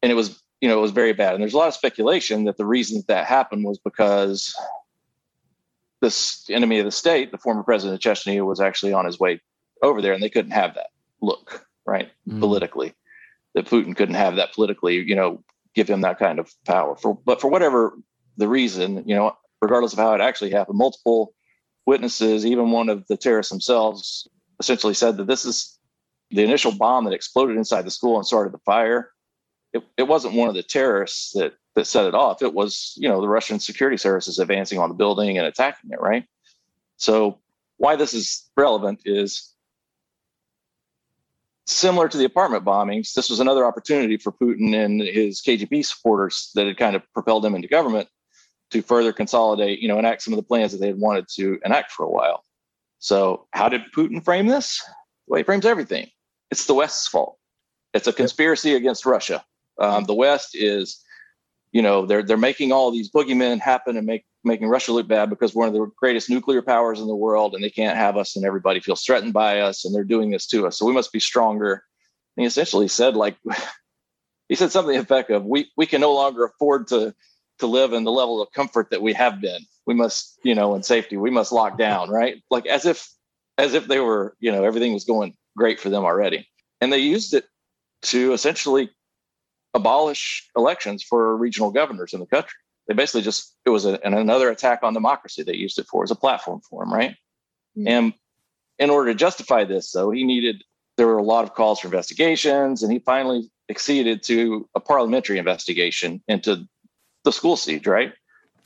and it was you know it was very bad and there's a lot of speculation that the reason that, that happened was because this enemy of the state the former president of chechnya was actually on his way over there and they couldn't have that look right mm. politically that Putin couldn't have that politically, you know, give him that kind of power. For but for whatever the reason, you know, regardless of how it actually happened, multiple witnesses, even one of the terrorists themselves, essentially said that this is the initial bomb that exploded inside the school and started the fire. It, it wasn't one of the terrorists that that set it off. It was, you know, the Russian security services advancing on the building and attacking it, right? So why this is relevant is similar to the apartment bombings, this was another opportunity for Putin and his KGB supporters that had kind of propelled him into government to further consolidate, you know, enact some of the plans that they had wanted to enact for a while. So, how did Putin frame this? The way he frames everything, it's the West's fault. It's a conspiracy against Russia. Um, the West is, you know, they're they're making all these boogeymen happen and make making Russia look bad because we're one of the greatest nuclear powers in the world and they can't have us and everybody feels threatened by us and they're doing this to us. So we must be stronger. And he essentially said, like, <laughs> he said something effective. We we can no longer afford to to live in the level of comfort that we have been. We must, you know, in safety, we must lock down, right? Like as if as if they were, you know, everything was going great for them already. And they used it to essentially abolish elections for regional governors in the country. They basically just it was a, another attack on democracy. They used it for as a platform for him right? Mm-hmm. and in order to justify this though he needed there were a lot of calls for investigations and he finally acceded to a parliamentary investigation into the school siege right?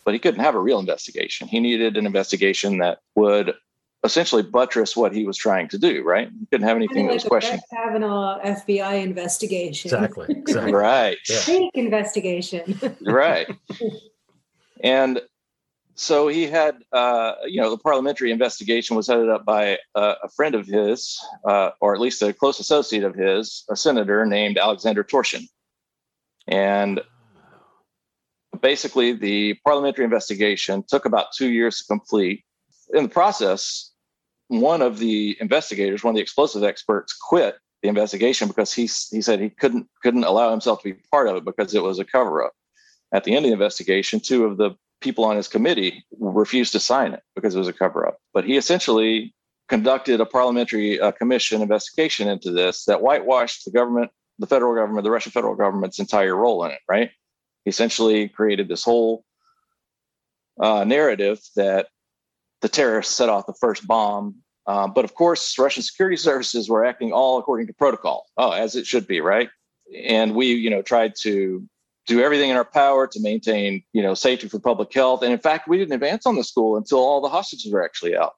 But he couldn't have a real investigation. He needed an investigation that would essentially buttress what he was trying to do, right? He couldn't have anything that was questioning. Kavanaugh FBI investigation. Exactly. Exactly. right. Yeah. Fake investigation. <laughs> right. And so he had, uh, you know, the parliamentary investigation was headed up by uh, a friend of his, uh, or at least a close associate of his, a senator named Alexander Torshin. And basically, the parliamentary investigation took about two years to complete. In the process, one of the investigators, one of the explosive experts, quit the investigation because he he said he couldn't couldn't allow himself to be part of it because it was a cover up. At the end of the investigation, two of the people on his committee refused to sign it because it was a cover up. But he essentially conducted a parliamentary uh, commission investigation into this that whitewashed the government, the federal government, the Russian federal government's entire role in it, right? He essentially created this whole uh, narrative that the terrorists set off the first bomb. Uh, but of course, Russian security <laughs> services were acting all according to protocol, oh, as it should be, right? And we, you know, tried to do everything in our power to maintain, you know, safety for public health. And in fact, we didn't advance on the school until all the hostages were actually out.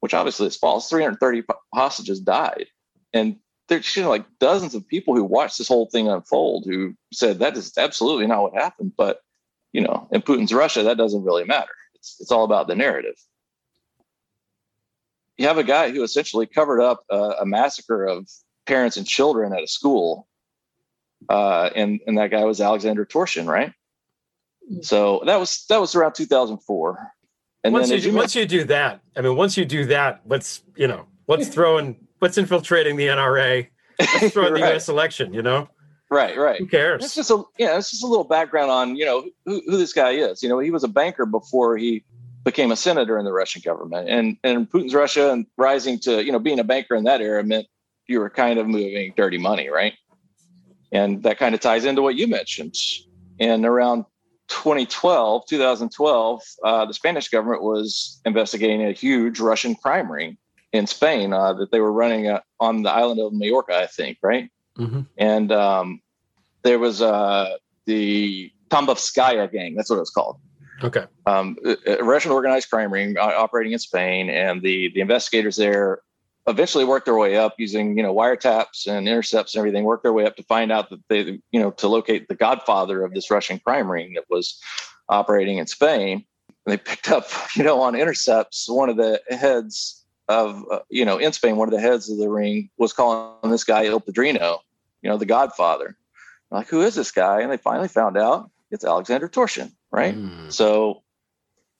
which obviously is false. 330 hostages died, and there's you know, like dozens of people who watched this whole thing unfold who said that is absolutely not what happened. But you know, in Putin's Russia, that doesn't really matter. It's it's all about the narrative. You have a guy who essentially covered up a, a massacre of parents and children at a school, uh, and and that guy was Alexander Torshin, right? So that was that was around 2004. And once then you, as you once you do that, I mean, once you do that, what's you know, what's throwing, what's infiltrating the NRA, what's throwing the <laughs> U.S. election, you know? Right, right. Who cares? It's just a yeah, it's just a little background on you know who, who this guy is. You know, he was a banker before he became a senator in the Russian government, and and Putin's Russia and rising to you know being a banker in that era meant you were kind of moving dirty money, right? And that kind of ties into what you mentioned. And around 2012, 2012, uh, the Spanish government was investigating a huge Russian crime ring in Spain uh, that they were running uh, on the island of Majorca, I think, right? Mm-hmm. and um, there was uh, the Tambovskaya gang. That's what it was called. Okay. Um, a Russian organized crime ring uh, operating in Spain, and the the investigators there eventually worked their way up using you know wiretaps and intercepts and everything. Worked their way up to find out that they you know to locate the godfather of this Russian crime ring that was operating in Spain. And they picked up you know on intercepts one of the heads of uh, you know in Spain one of the heads of the ring was calling this guy El Padrino, you know the Godfather. Like who is this guy? And they finally found out it's Alexander Torshin, right? So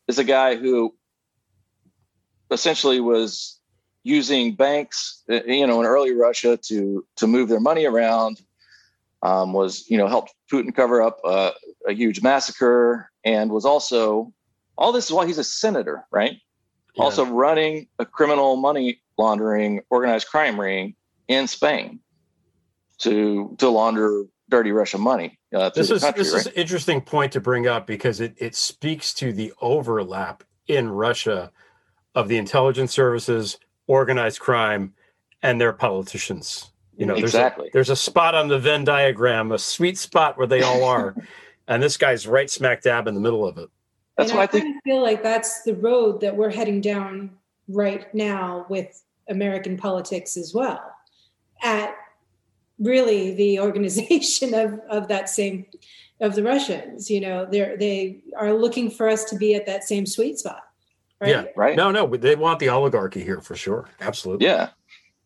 it's a guy who essentially was using banks, uh, you know, in early Russia to to move their money around. Um, was you know helped Putin cover up uh, a huge massacre and was also all this is while he's a senator, right? Also running a criminal money laundering organized crime ring in Spain to to launder dirty Russian money uh, This is country. this right? is an interesting point to bring up because it, it speaks to the overlap in Russia of the intelligence services, organized crime, and their politicians. You know, there's Exactly. a, there's a spot on the Venn diagram, a sweet spot where they all are, <laughs> and this guy's right smack dab in the middle of it. That's and why I, I think kind of feel like that's the road that we're heading down right now with American politics as well. At really the organization <laughs> of, of that same of the Russians, you know, they're they are looking for us to be at that same sweet spot. Right? Yeah, right. No, no, they want the oligarchy here for sure. Absolutely. Yeah,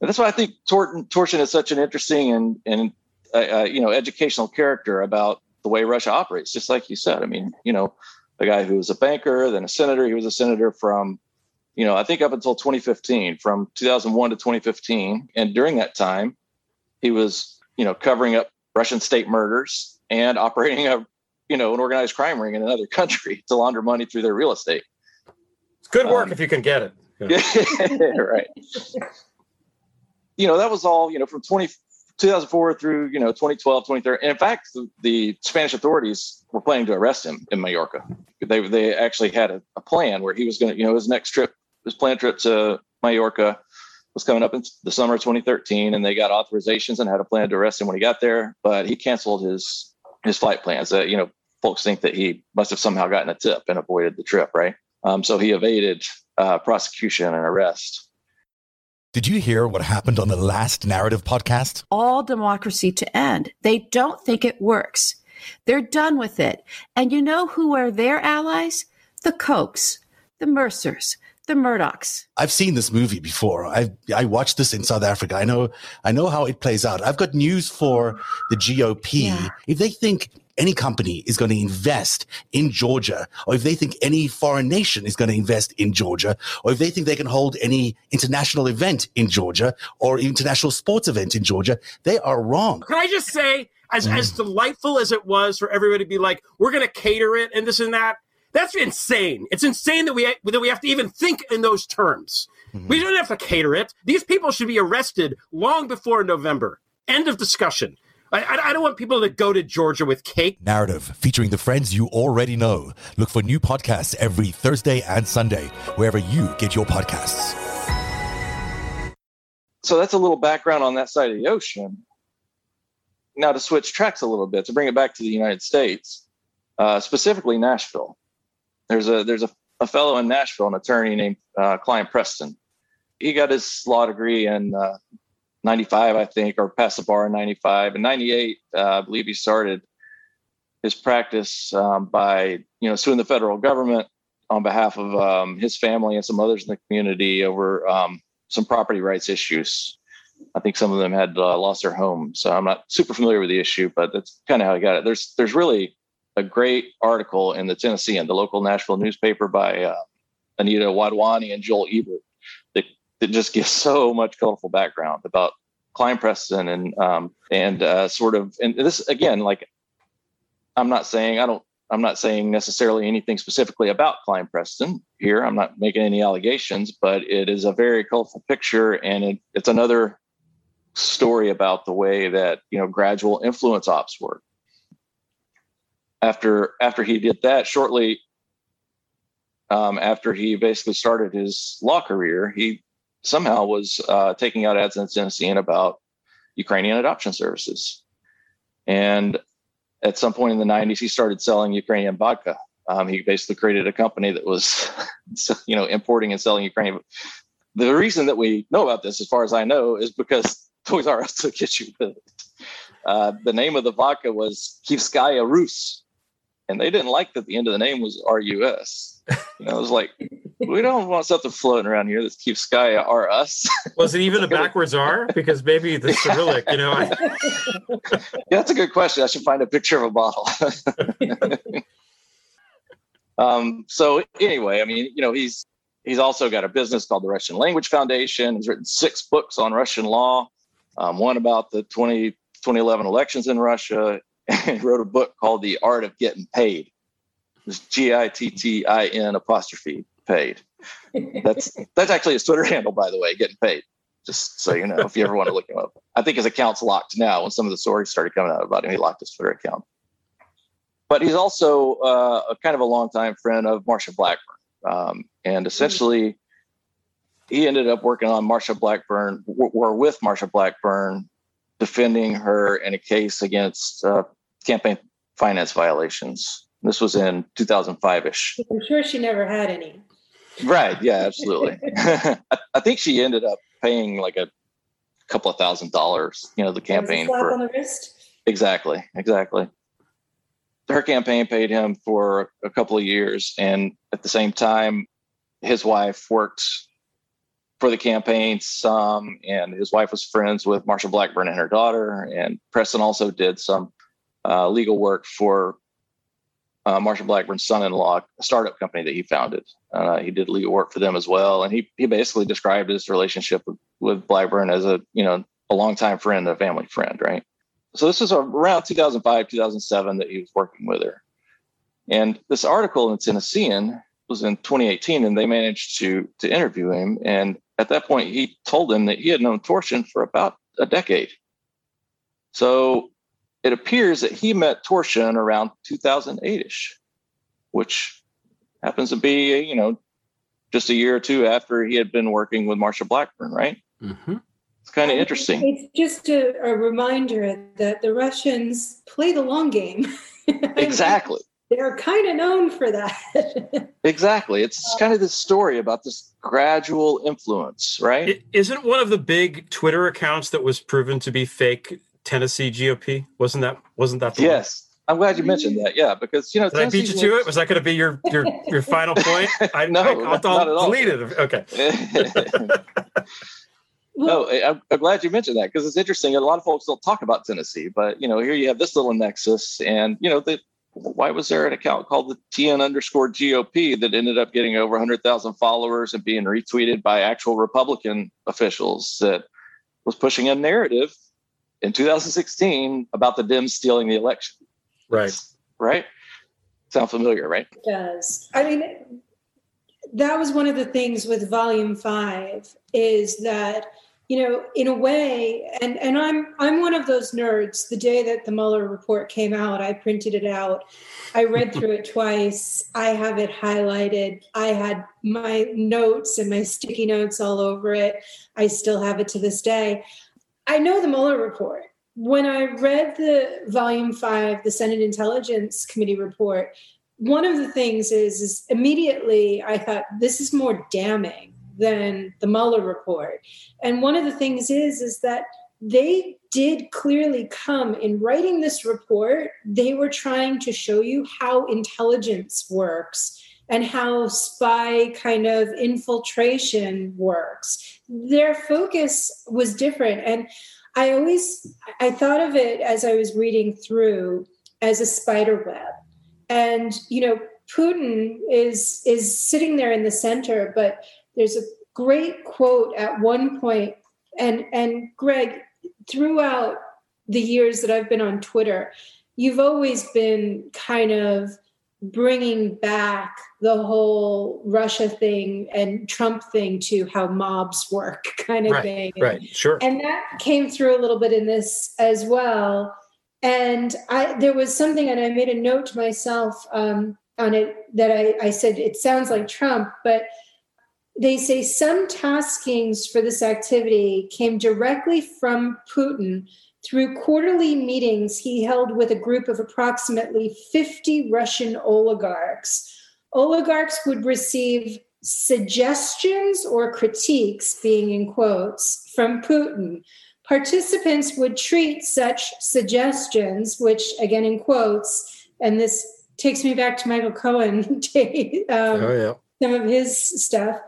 and that's why I think Torton, Torshin is such an interesting and and uh, uh, you know educational character about the way Russia operates. Just like you said, I mean, you know, a guy who was a banker, then a senator. He was a senator from, you know, I think up until 2015, from 2001 to 2015, and during that time, he was you know covering up Russian state murders and operating a you know an organized crime ring in another country <laughs> to launder money through their real estate. It's good work Um, if you can get it. <laughs> Yeah, right. You know, that was all, you know, from 20, 2004 through, you know, 2012, 2013. And in fact, the, the Spanish authorities were planning to arrest him in Mallorca. They, they actually had a, a plan where he was going to, you know, his next trip, his planned trip to Mallorca was coming up in the summer of 2013. And they got authorizations and had a plan to arrest him when he got there. But he canceled his, his flight plans. Uh, you know, folks think that he must have somehow gotten a tip and avoided the trip, right? Um, so he evaded uh, prosecution and arrest. Did you hear what happened on the last narrative podcast? all democracy to end. They don't think it works. They're done with it. And you know who are their allies? The Kochs, the Mercers, the Murdochs. I've seen this movie before. I I watched this in South Africa. I know I know how it plays out. I've got news for the GOP. If they think any company is going to invest in Georgia, or if they think any foreign nation is going to invest in Georgia, or if they think they can hold any international event in Georgia or international sports event in Georgia, they are wrong. Can I just say, as as mm. delightful as it was for everybody to be like, we're going to cater it and this and that. That's insane. It's insane that we that we have to even think in those terms. We don't have to cater it. These people should be arrested long before November. End of discussion. I, I, I don't want people to go to Georgia with cake. Narrative featuring the friends you already know. Look for new podcasts every Thursday and Sunday, wherever you get your podcasts. So that's a little background on that side of the ocean. Now to switch tracks a little bit to bring it back to the United States, uh, specifically Nashville. There's a there's a, a fellow in Nashville, an attorney named uh, Kline Preston, he got his law degree in uh, 95, I think, or passed the bar in 95. In 98, uh, I believe he started his practice um, by, you know, suing the federal government on behalf of um, his family and some others in the community over um, some property rights issues. I think some of them had uh, lost their home, so I'm not super familiar with the issue, but that's kind of how I got it. There's there's really a great article in the Tennessean, the local Nashville newspaper by uh, Anita Wadhwani and Joel Ebert that, that just gives <laughs> so much colorful background about Kline Preston and um, and uh, sort of and this again like I'm not saying I don't I'm not saying necessarily anything specifically about Kline Preston here. I'm not making any allegations, but it is a very colorful picture, and it, it's another story about the way that you know gradual influence ops work. After after he did that, shortly um, after he basically started his law career, he somehow was uh, taking out ads in Tennessee about Ukrainian adoption services, and at some point in the 90s, he started selling Ukrainian vodka. Um, he basically created a company that was, <laughs> you know, importing and selling Ukrainian. The reason that we know about this, as far as I know, is because Toys R Us <laughs> took issue with it. Uh, the name of the vodka was Kivskaya Rus, and they didn't like that the end of the name was RUS. You know, it was like, we don't want something floating around here that's Kivskaya R us. <laughs> Was it even a backwards R? Because maybe the Cyrillic, you know. I... yeah, <laughs> that's a good question. I should find a picture of a bottle. <laughs> um, so anyway, I mean, you know, he's he's also got a business called the Russian Language Foundation. He's written six books on Russian law. Um, one about the 20, 2011 elections in Russia. He wrote a book called The Art of Getting Paid. It's G I T T I N apostrophe paid. That's <laughs> that's actually his Twitter handle, by the way, getting paid. Just so you know, if you ever want to look him up. I think his account's locked now. When some of the stories started coming out about him, he locked his Twitter account. But he's also uh, a kind of a longtime friend of Marsha Blackburn, um, and essentially, he ended up working on Marsha Blackburn, or with Marsha Blackburn, defending her in a case against uh, campaign finance violations. This was in 2005 ish. I'm sure she never had any. Right. Yeah, absolutely. <laughs> <laughs> I, I, think she ended up paying like a couple of thousand dollars, you know, the campaign slap for on the wrist. Exactly. Exactly. Her campaign paid him for a couple of years. And at the same time, his wife worked for the campaign some, and his wife was friends with Marsha Blackburn and her daughter. And Preston also did some uh, legal work for uh, Marsha Blackburn's son-in-law, a startup company that he founded. Uh, he did legal work for them as well, and he he basically described his relationship with, with Blackburn as a you know a longtime friend, a family friend, right? So this was around 2005, 2007 that he was working with her, and this article in Tennessean was in 2018, and they managed to to interview him, and at that point he told them that he had known Torshin for about a decade. So it appears that he met Torshin around 2008ish, which happens to be, you know, just a year or two after he had been working with Marsha Blackburn, right? Mm-hmm. It's kind of interesting. It's just a, a, reminder that the Russians play the long game. <laughs> exactly. They're kind of known for that. <laughs> exactly. It's uh, kind of this story about this gradual influence, right? It, isn't one of the big Twitter accounts that was proven to be fake Tennessee GOP? Wasn't that wasn't that the yes? One? I'm glad you mentioned that. Yeah, because you know, did I beat you to it? Was that going to be your your your <laughs> final point? I no, I, I'll, I'll delete it. Okay. <laughs> no, I'm, I'm, glad you mentioned that because it's interesting. A lot of folks don't talk about Tennessee, but you know, here you have this little nexus, and you know, the, why was there an account called the TN underscore GOP that ended up getting over 100,000 followers and being retweeted by actual Republican officials that was pushing a narrative in 2016 about the Dems stealing the election. Right. Right. Sound familiar, right? It does. I mean, that was one of the things with volume five is that you know in a way and and i'm i'm one of those nerds. The day that the mueller report came out i printed it out. I read through it twice. I have it highlighted. I had my notes and my sticky notes all over it. I still have it to this day. I know the Mueller report. When I read the volume five, the Senate Intelligence Committee report, one of the things is, is immediately I thought this is more damning than the Mueller report. And one of the things is is that they did clearly come in writing this report. They were trying to show you how intelligence works and how spy kind of infiltration works. Their focus was different. And I always I thought of it as I was reading through as a spider web. And you know, Putin is is sitting there in the center, but there's a great quote at one point and and Greg throughout the years that I've been on Twitter, you've always been kind of bringing back the whole Russia thing and Trump thing to how mobs work, <laughs> kind of right, thing. Right, sure. And that came through a little bit in this as well. And I there was something, and I made a note to myself um, on it that I, I said it sounds like Trump, but they say some taskings for this activity came directly from Putin through quarterly meetings he held with a group of approximately 50 Russian oligarchs. Oligarchs would receive suggestions or critiques, being in quotes, from Putin. Participants would treat such suggestions, which again in quotes, and this takes me back to Michael Cohen, <laughs> um, oh, yeah. some of his stuff.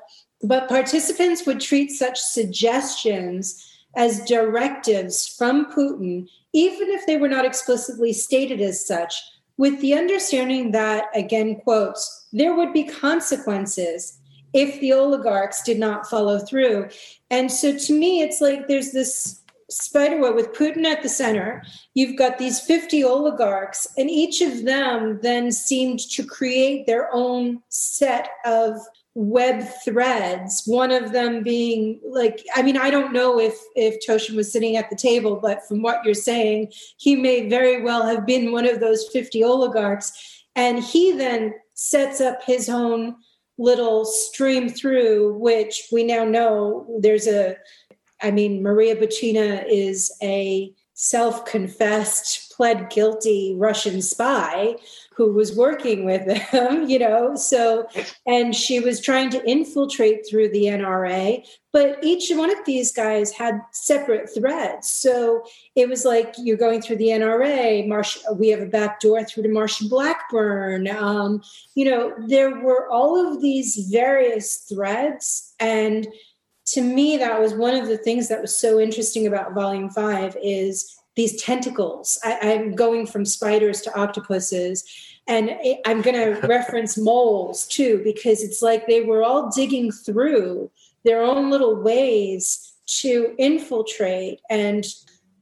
But participants would treat such suggestions as directives from Putin, even if they were not explicitly stated as such, with the understanding that, again, quotes, there would be consequences if the oligarchs did not follow through. And so to me, it's like there's this spiderweb with Putin at the center. You've got these 50 oligarchs, and each of them then seemed to create their own set of web threads one of them being like i mean i don't know if if Torshin was sitting at the table but from what you're saying he may very well have been one of those 50 oligarchs. And he then sets up his own little stream through which we now know there's a i mean maria butina is a self-confessed pled guilty russian spy who was working with them, <laughs> you know. So, and she was trying to infiltrate through the NRA, but each one of these guys had separate threads. So it was like you're going through the NRA, Marsh, we have a back door through to Marsha Blackburn. Um, you know, there were all of these various threads. And to me, that was one of the things that was so interesting about Volume Five is these tentacles. I, am going from spiders to octopuses. And I'm going <laughs> to reference moles too, because it's like they were all digging through their own little ways to infiltrate. And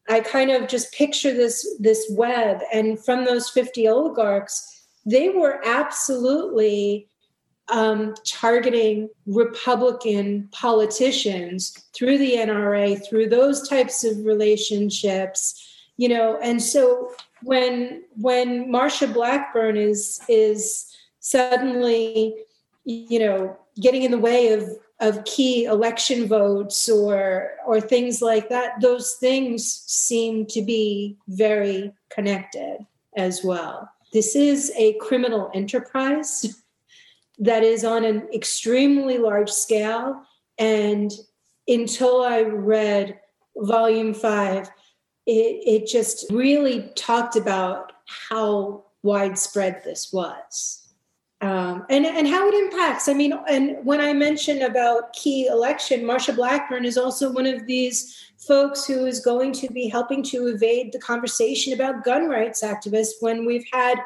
I kind of just picture this, this web. And from those 50 oligarchs, they were absolutely um, targeting Republican politicians through the NRA, through those types of relationships, you know. And so when when Marsha Blackburn is is suddenly, you know, getting in the way of of key election votes or or things like that, those things seem to be very connected as well. This is a criminal enterprise that is on an extremely large scale. And until I read volume five, it, it just really talked about how widespread this was. Um, and, and how it impacts. I mean, and when I mentioned about key election, Marsha Blackburn is also one of these folks who is going to be helping to evade the conversation about gun rights activists when we've had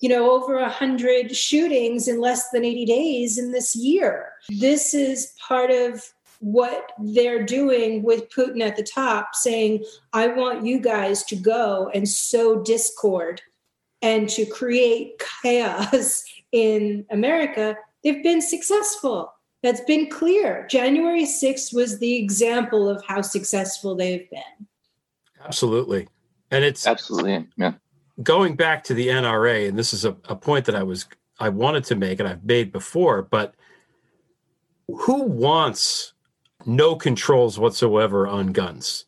you know, over a hundred shootings in less than 80 days in this year. This is part of what they're doing with Putin at the top, saying, I want you guys to go and sow discord and to create chaos <laughs> in America. They've been successful. That's been clear. January 6th was the example of how successful they've been. Absolutely. And it's absolutely, yeah going back to the NRA, and this is a, a point that I was I wanted to make and I've made before, but who wants no controls whatsoever on guns?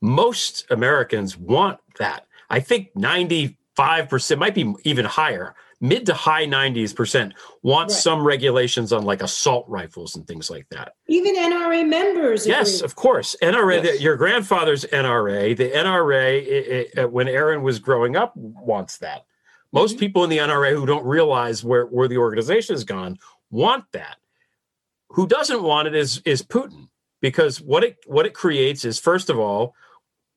Most Americans want that. I think 95% might be even higher, mid to high nineties percent want Right. some regulations on like assault rifles and things like that. Even NRA members. Yes, agree. of course. NRA, Yes. the, your grandfather's NRA, the NRA, i- i- uh, when Aaron was growing up, wants that. Most Mm-hmm. people in the NRA who don't realize where, where the organization has gone want that. Who doesn't want it is is Putin, because what it what it creates is first of all,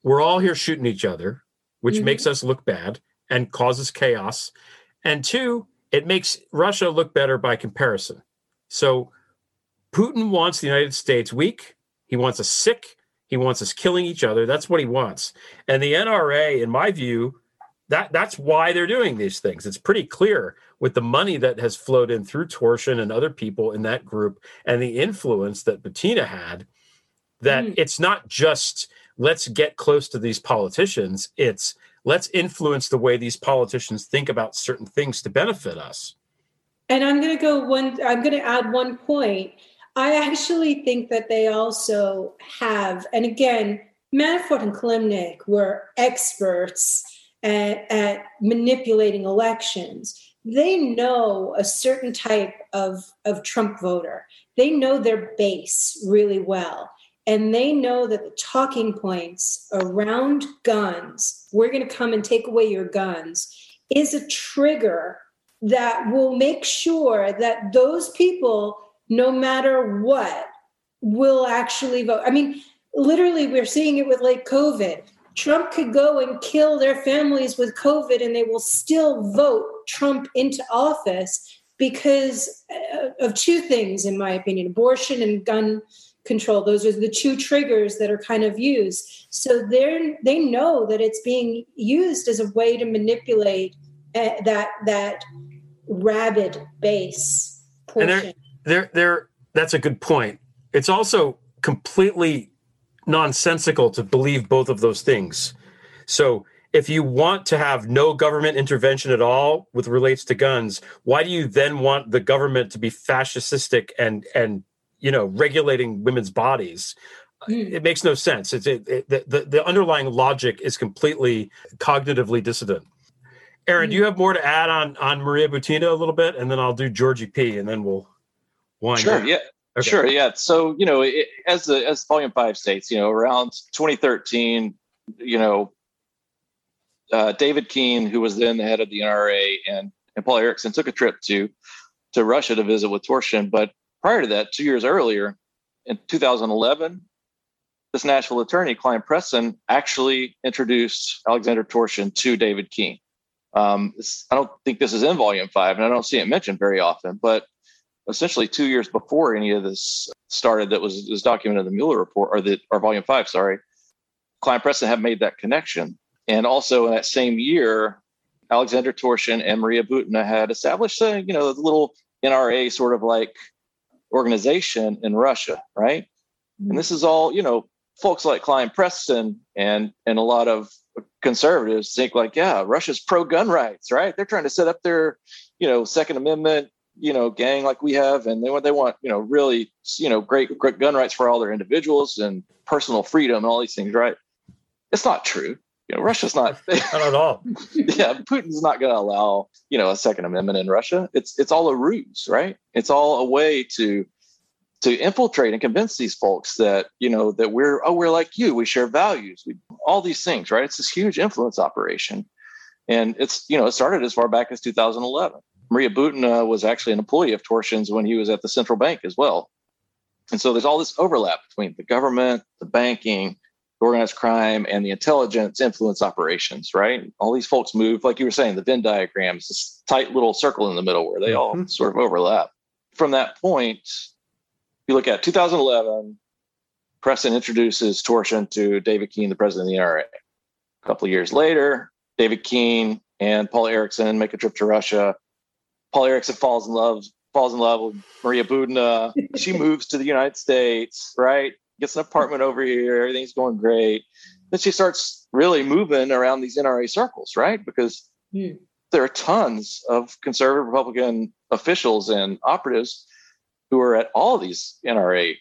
we're all here shooting each other, which Mhm. makes us look bad and causes chaos. And two, it makes Russia look better by comparison. So Putin wants the United States weak. He wants us sick. He wants us killing each other. That's what he wants. And the NRA, in my view, that that's why they're doing these things. It's pretty clear with the money that has flowed in through Torshin and other people in that group and the influence that Butina had that Mm. it's not just let's get close to these politicians. It's let's influence the way these politicians think about certain things to benefit us. And I'm going to go one, I'm going to add one point. I actually think that they also have, and again, Manafort and Kilimnik were experts at, at manipulating elections. They know a certain type of, of Trump voter, they know their base really well. And they know that the talking points around guns, we're going to come and take away your guns, is a trigger that will make sure that those people, no matter what, will actually vote. I mean, literally, we're seeing it with like COVID. Trump could go and kill their families with COVID and they will still vote Trump into office because uh, of two things, in my opinion abortion and gun control. Those are the two triggers that are kind of used. So they're, they know that it's being used as a way to manipulate uh, that, that rabid base And portion. they're, they're, they're, that's a good point. It's also completely nonsensical to believe both of those things. So if you want to have no government intervention at all with relates to guns, why do you then want the government to be fascistic and and you know regulating women's bodies? Hmm. It makes no sense. It's it, it, the, the the underlying logic is completely cognitively dissident. Aaron, do hmm. you have more to add on on Maria Butina a little bit, and then I'll do Georgie P, and then we'll wind Sure. up. Yeah. Okay. Sure. Yeah. So you know, it, as the as Volume Five states, you know, around 2013, you know, uh, David Keene, who was then the head of the NRA, and and Paul Erickson took a trip to to Russia to visit with Torshin. But prior to that, two years earlier, in 2011, this Nashville attorney, Kline Preston, actually introduced Alexander Torshin to David Keene. Um, this, I don't think this is in Volume Five, and I don't see it mentioned very often, but essentially two years before any of this started that was, was documented in the Mueller report or the or volume five, sorry, Kline Preston had made that connection. And also in that same year, Alexander Torshin and Maria Butina had established a, you know, little NRA sort of like organization in Russia, right? And this is all, you know, folks like Kline Preston and and a lot of conservatives think like, yeah, Russia's pro gun rights, right? They're trying to set up their, you know, Second Amendment, you know, gang like we have, and they want they want, you know, really, you know, great, great gun rights for all their individuals and personal freedom and all these things, right? It's not true. You know, Russia's not <laughs> not at all. <laughs> yeah, Putin's not going to allow you know a Second Amendment in Russia. It's it's all a ruse, right? It's all a way to to infiltrate and convince these folks that you know that we're oh we're like you, we share values, we all these things, right? It's this huge influence operation, and it's you know it started as far back as 2011. Maria Butina was actually an employee of Torshin's when he was at the central bank as well, and so there's all this overlap between the government, the banking, organized crime and the intelligence influence operations, right? All these folks move, like you were saying, the Venn diagram is this tight little circle in the middle where they all mm-hmm. sort of overlap. From that point, you look at 2011, Preston introduces Torshin to David Keene, the president of the NRA. A couple of years later, David Keene and Paul Erickson make a trip to Russia. Paul Erickson falls in love, falls in love with Maria Butina. she <laughs> moves to the United States, right? Gets an apartment over here. Everything's going great. Then she starts really moving around these NRA circles, right? Because there are tons of conservative Republican officials and operatives who are at all these NRA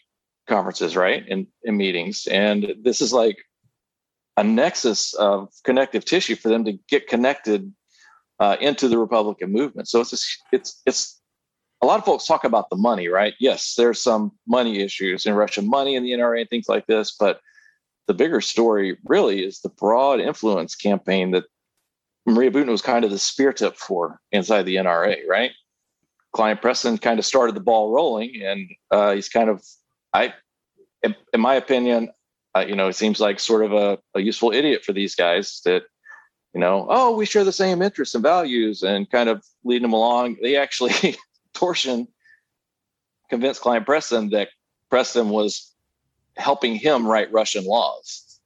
conferences, right? And, and meetings. And this is like a nexus of connective tissue for them to get connected uh, into the Republican movement. So it's just, it's it's a lot of folks talk about the money, right? Yes, there's some money issues in Russian money in the NRA and things like this, but the bigger story really is the broad influence campaign that Maria Butina was kind of the spear tip for inside the NRA, right? Kline Preston kind of started the ball rolling, and uh, he's kind of, I, in, in my opinion, uh, you know, it seems like sort of a, a useful idiot for these guys that, you know, oh, we share the same interests and values, and kind of leading them along. They actually <laughs> Torshin convinced Kline Preston that Preston was helping him write Russian laws.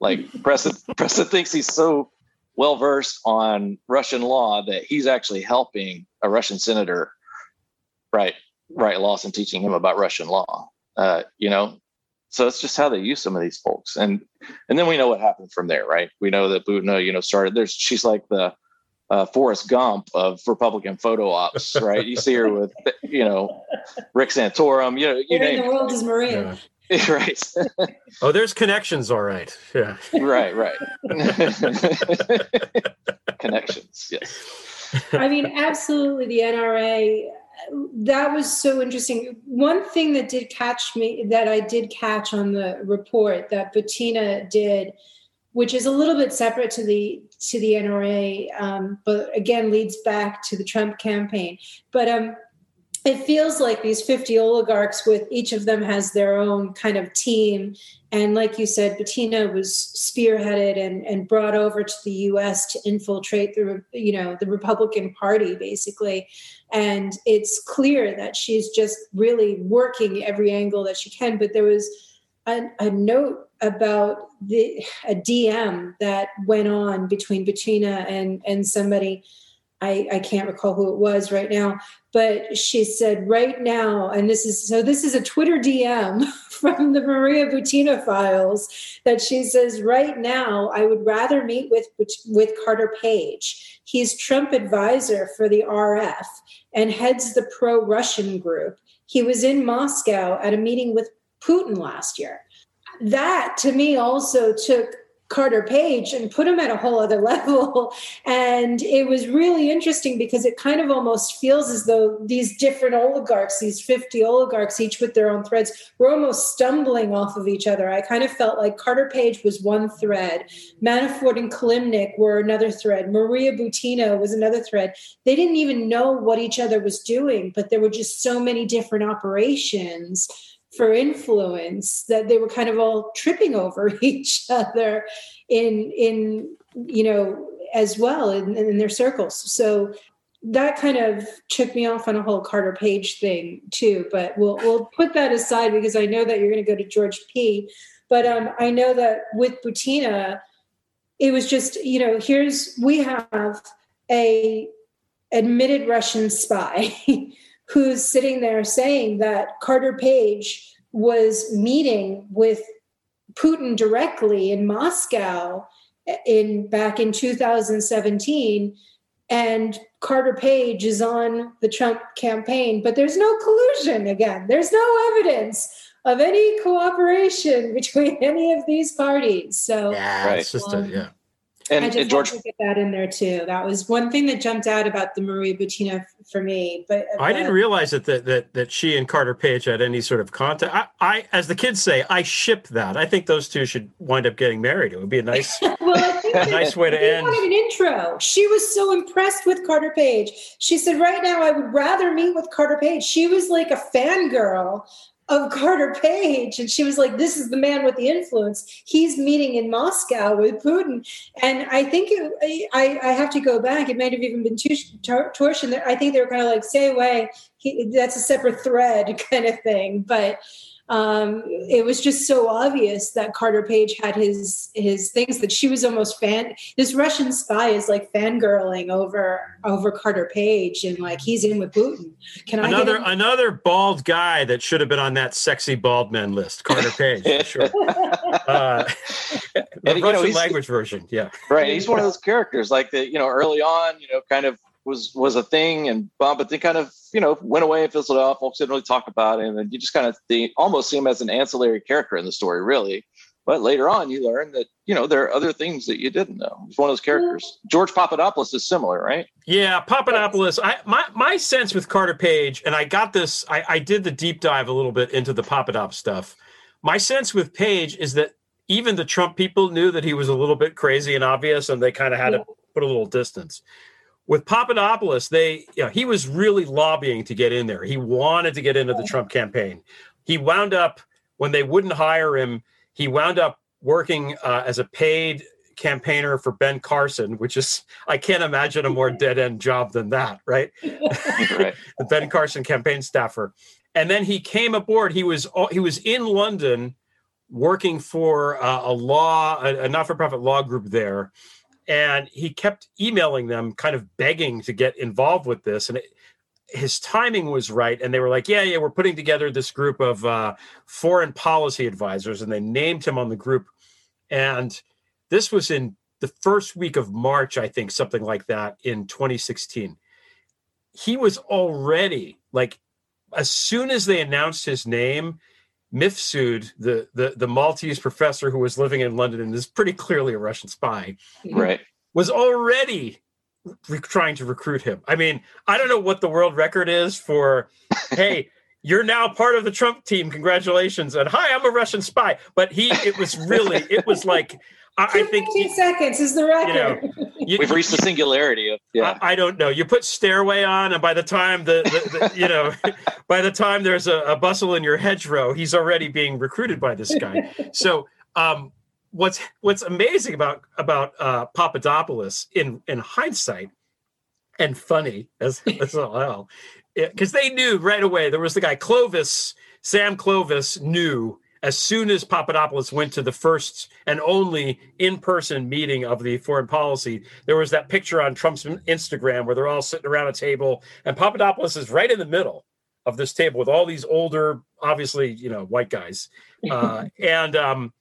Like <laughs> Preston, Preston thinks he's so well versed on Russian law that he's actually helping a Russian senator write write laws and teaching him about Russian law. Uh, you know, so it's just how they use some of these folks, and and then we know what happened from there, right? We know that Butina, you know, started. There's she's like the uh, Forrest Gump of Republican photo ops, <laughs> right? You see her with, you know, Rick Santorum. You know, you Where in the world is Maria? Yeah. <laughs> right. oh, there's connections, all right. Yeah. Right, right. <laughs> connections, yes. I mean, absolutely. The NRA. That was so interesting. One thing that did catch me, that I did catch on the report that Butina did which is a little bit separate to the to the NRA, um, but again leads back to the Trump campaign. But um, it feels like these 50 oligarchs with each of them has their own kind of team. And like you said Butina was spearheaded and, and brought over to the us to infiltrate the you know the republican party basically. And it's clear that she's just really working every angle that she can. But there was a, a note about the a DM that went on between Butina and and somebody. I, I can't recall who it was right now, but she said right now, and this is so this is a Twitter DM <laughs> from the Maria Butina files that she says right now I would rather meet with with Carter Page. He's Trump advisor for the RF and heads the pro-Russian group. He was in Moscow at a meeting with Putin last year. That to me also took Carter Page and put him at a whole other <laughs> level. And it was really interesting because it kind of almost feels as though these different oligarchs, these 50 oligarchs, each with their own threads, were almost stumbling off of each other. I kind of felt like Carter Page was one thread, Manafort and Kilimnik were another thread, Maria Butina was another thread. They didn't even know what each other was doing, but there were just so many different operations for influence that they were kind of all tripping over <laughs> each other in in you know as well in, in their circles so that kind of took me off on a whole Carter Page thing too. But we'll we'll put that aside because I know that you're going to go to George P. But um, I know that with Butina, it was just you know here's we have a admitted Russian spy <laughs> who's sitting there saying that Carter Page was meeting with Putin directly in Moscow in back in 2017 and Carter Page is on the Trump campaign. But there's no collusion again. There's no evidence of any cooperation <laughs> between any of these parties. So yeah right. it's just a, yeah and, I just and George, had to get that in there too. That was one thing that jumped out about the Maria Butina for me. But, but I didn't realize that, that that that she and Carter Page had any sort of contact. I, I, as the kids say, I ship that. I think those two should wind up getting married. It would be a nice, <laughs> well, a nice way to end. Wanted an intro. She was so impressed with Carter Page. She said, "Right now, I would rather meet with Carter Page." She was like a fangirl of Carter Page. And she was like, this is the man with the influence. He's meeting in Moscow with Putin. And I think it, I, I have to go back. It might have even been Torshin. I think they were kind of like, stay away. He, that's a separate thread <laughs> kind of thing. But um, it was just so obvious that Carter Page had his his things that she was almost fan. This Russian spy is like fangirling over over Carter Page and like he's in with Putin. Can I another another bald guy that should have been on that sexy bald man list? Carter Page, for sure. <laughs> uh, the and, Russian know, language version, yeah. Right, he's one of those characters like the you know early on, you know, kind of was was a thing and Bob, but they kind of you know went away and fizzled out folks didn't really talk about it and then you just kind of think, almost see him as an ancillary character in the story really But later on, you learn that you know there are other things that you didn't know. He's one of those characters. Mm. George Papadopoulos is similar, right? Yeah, Papadopoulos. I my my sense with Carter Page, and I got this. I, I did the deep dive a little bit into the Papadop stuff. My sense with Page is that even the Trump people knew that he was a little bit crazy and obvious, and they kind of had to put a little distance. With Papadopoulos, they you know, he was really lobbying to get in there. He wanted to get into the Trump campaign. He wound up when they wouldn't hire him he wound up working uh, as a paid campaigner for Ben Carson, which is I can't imagine a more dead end job than that, right? <laughs> right. <laughs> the Ben Carson campaign staffer, and then he came aboard. He was he was in London working for uh, a law a, a not for profit law group there, and he kept emailing them, kind of begging to get involved with this, and. It, his timing was right and they were like yeah yeah we're putting together this group of uh, foreign policy advisors and they named him on the group and this was in the first week of march i think something like that in 2016 he was already like as soon as they announced his name Mifsud, the, the the Maltese professor who was living in London and is pretty clearly a Russian spy, right, was already re- trying to recruit him. I mean, I don't know what the world record is for, <laughs> hey, you're now part of the Trump team. Congratulations. And hi, I'm a Russian spy. But he, it was really, it was like, I, I think 15 seconds is the record. You know, <laughs> you, We've reached the singularity of yeah. I, I, don't know. You put stairway on, and by the time the, the, the you know, <laughs> by the time there's a, a bustle in your hedgerow, he's already being recruited by this guy. So um, what's what's amazing about about uh, Papadopoulos in in hindsight and funny as as well because they knew right away there was the guy Clovis Sam Clovis knew as soon as Papadopoulos went to the first and only in-person meeting of the foreign policy, there was that picture on Trump's Instagram where they're all sitting around a table, and Papadopoulos is right in the middle of this table with all these older, obviously, you know, white guys, uh, <laughs> and um,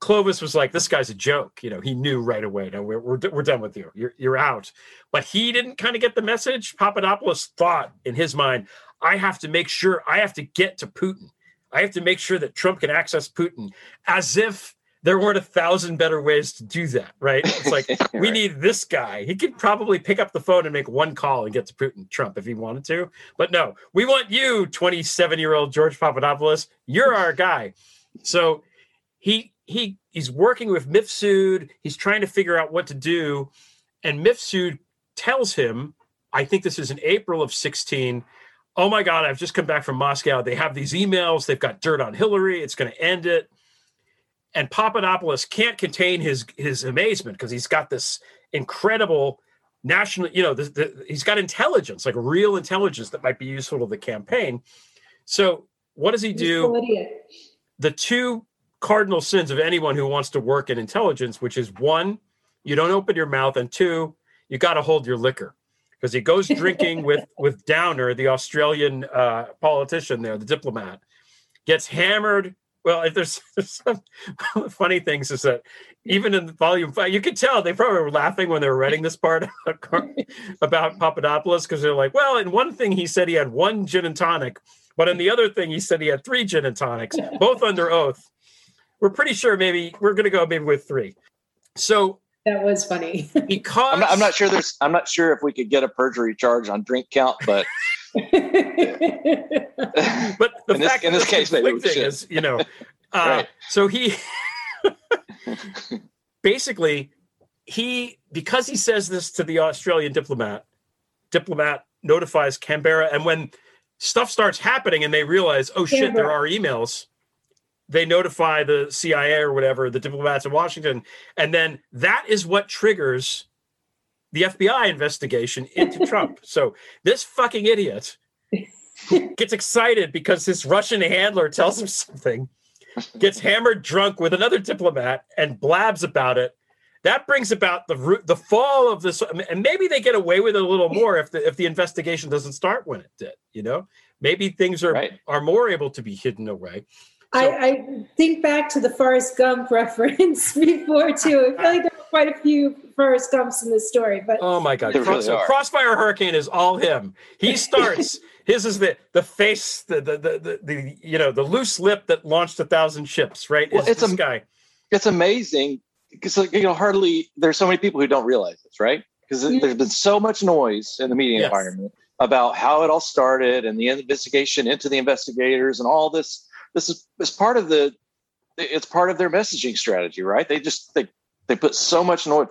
Clovis was like, "This guy's a joke." You know, he knew right away. No, we're we're, we're done with you. You're you're out. But he didn't kind of get the message. Papadopoulos thought in his mind, "I have to make sure. I have to get to Putin. I have to make sure that Trump can access Putin." As if there weren't a thousand better ways to do that, right? It's like <laughs> right. we need this guy. He could probably pick up the phone and make one call and get to Putin, Trump, if he wanted to. But no, we want you, 27 year old George Papadopoulos. You're our guy. So he he he's working with Mifsud. He's trying to figure out what to do, and Mifsud tells him, I think this is in April of 16. Oh my God, I've just come back from Moscow. They have these emails. They've got dirt on Hillary. It's going to end it. And Papadopoulos can't contain his his amazement because he's got this incredible national, you know, the, the, he's got intelligence, like real intelligence that might be useful to the campaign. So what does he do? The two cardinal sins of anyone who wants to work in intelligence, which is one, you don't open your mouth, and two, you got to hold your liquor because he goes drinking with <laughs> with Downer, the Australian uh, politician there, the diplomat, gets hammered. Well, if there's, <laughs> there's some funny things is that even in volume five, you could tell they probably were laughing when they were writing this part <laughs> about Papadopoulos because they're like, well, in one thing he said he had one gin and tonic, but in the other thing he said he had three gin and tonics, both under oath we're pretty sure maybe we're going to go maybe with three. So that was funny. Because I'm not, I'm not, sure there's I'm not sure if we could get a perjury charge on drink count, but <laughs> but the in fact this, in this case maybe is you know <laughs> uh, right. so he <laughs> basically he because he says this to the Australian diplomat diplomat notifies Canberra and when stuff starts happening and they realize oh shit there are emails they notify the CIA or whatever, the diplomats in Washington, and then that is what triggers the FBI investigation into <laughs> Trump. So this fucking idiot <laughs> gets excited because his Russian handler tells him something, gets hammered drunk with another diplomat and blabs about it. That brings about the the fall of this, and maybe they get away with it a little more if the if the investigation doesn't start when it did. You know, maybe things are right. are more able to be hidden away. I, I, think back to the Forrest Gump <laughs> reference before too. I feel like there were quite a few Forrest Gumps in this story, but Oh my God! They really Crossfire Hurricane is all him. He <laughs> starts. his is the the face, the the, the the the you know the loose lip that launched a thousand ships. Right? Well, Is it's this a- guy? it's amazing because you know hardly there's so many people who don't realize this right because there's been so much noise in the media Yes. environment about how it all started and the investigation into the investigators and all this this is, is part of the it's part of their messaging strategy right? They just they they put so much noise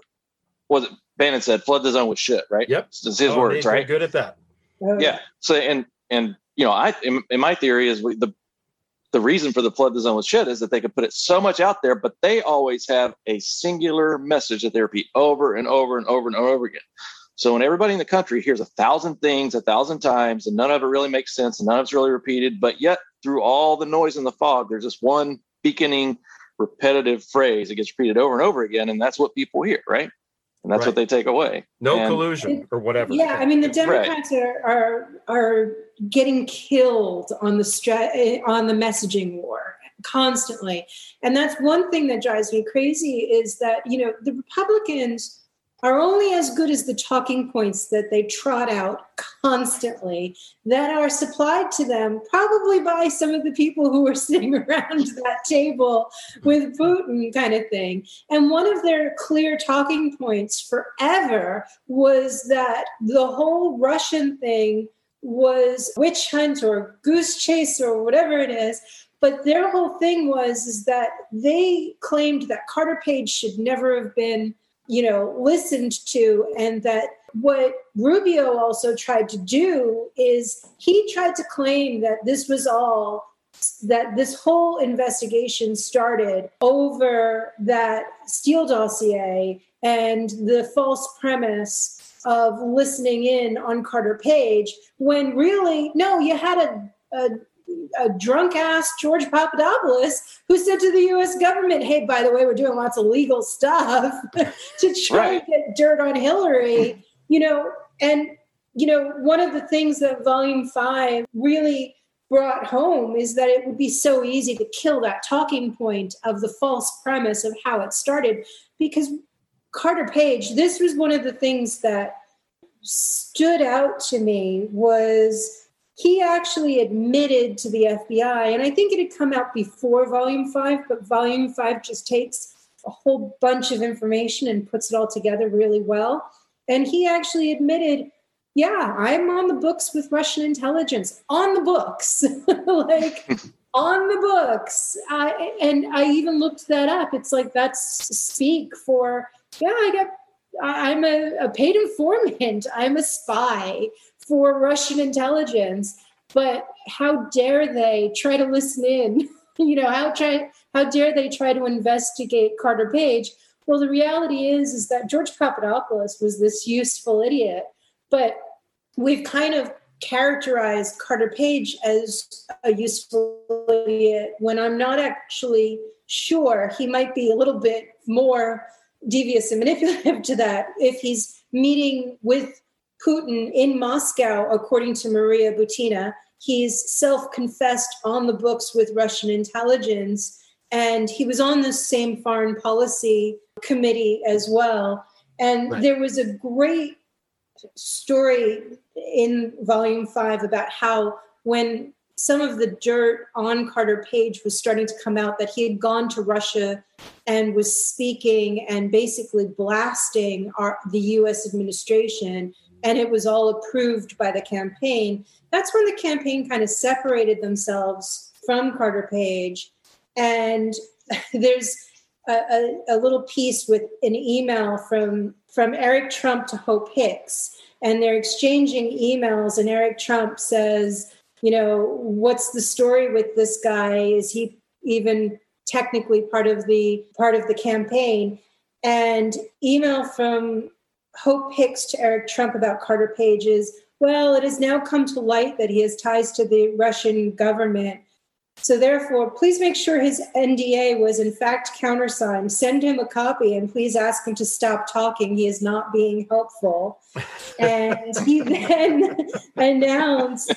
was it bannon said flood the zone with shit right? Yep. it's his Oh, words they're right? Good at that. yeah. So and and you know i in, in my theory is we, the the reason for the flood the zone with shit is that they could put it so much out there but they always have a singular message that they repeat over and over and over and over again so when everybody in the country hears a thousand things a thousand times and none of it really makes sense and none of it's really repeated but yet through all the noise and the fog there's this one beaconing repetitive phrase that gets repeated over and over again and that's what people hear right and that's Right. what they take away No And- collusion or whatever. Yeah, I mean the Right. Democrats are are are getting killed on the stra- eh, on the messaging war constantly, and that's one thing that drives me crazy is that you know the Republicans are only as good as the talking points that they trot out constantly that are supplied to them probably by some of the people who are <laughs> sitting around that table with Putin kind of thing. And one of their clear talking points forever was that the whole Russian thing was witch hunt or goose chase or whatever it is. But their whole thing was is that they claimed that Carter Page should never have been, you know, listened to, and that what Rubio also tried to do is he tried to claim that this was all that this whole investigation started over that Steele dossier and the false premise of listening in on Carter Page, when really, no, you had a, a, a drunk ass George Papadopoulos who said to the US government, hey, by the way, we're doing lots of legal stuff <laughs> to try Right. to get dirt on Hillary, you know, and you know, one of the things that volume five really brought home is that it would be so easy to kill that talking point of the false premise of how it started because Carter Page, this was one of the things that stood out to me was he actually admitted to the FBI, and I think it had come out before Volume 5, but Volume 5 just takes a whole bunch of information and puts it all together really well. And he actually admitted, yeah, I'm on the books with Russian intelligence, on the books, <laughs> like on the books. I, and I even looked that up. It's like that's speak for, yeah, I got I'm a, a paid informant. I'm a spy for Russian intelligence. But how dare they try to listen in? <laughs> you know, how try how dare they try to investigate Carter Page? Well, the reality is is that George Papadopoulos was this useful idiot, but we've kind of characterized Carter Page as a useful idiot when I'm not actually sure he might be a little bit more devious and manipulative <laughs> to that if he's meeting with Putin in Moscow, according to Maria Butina. He's self confessed on the books with Russian intelligence, and he was on the same foreign policy committee as well. And Right. there was a great story in volume five about how when some of the dirt on Carter Page was starting to come out that he had gone to Russia and was speaking and basically blasting our, the US administration, and it was all approved by the campaign. That's when the campaign kind of separated themselves from Carter Page. And <laughs> there's a, a, a little piece with an email from, from Eric Trump to Hope Hicks, and they're exchanging emails, and Eric Trump says, you know, what's the story with this guy? Is he even technically part of the part of the campaign? And email from Hope Hicks to Eric Trump about Carter Page is, well, it has now come to light that he has ties to the Russian government. So therefore, please make sure his NDA was in fact countersigned. Send him a copy and please ask him to stop talking. He is not being helpful. <laughs> And he then <laughs> announced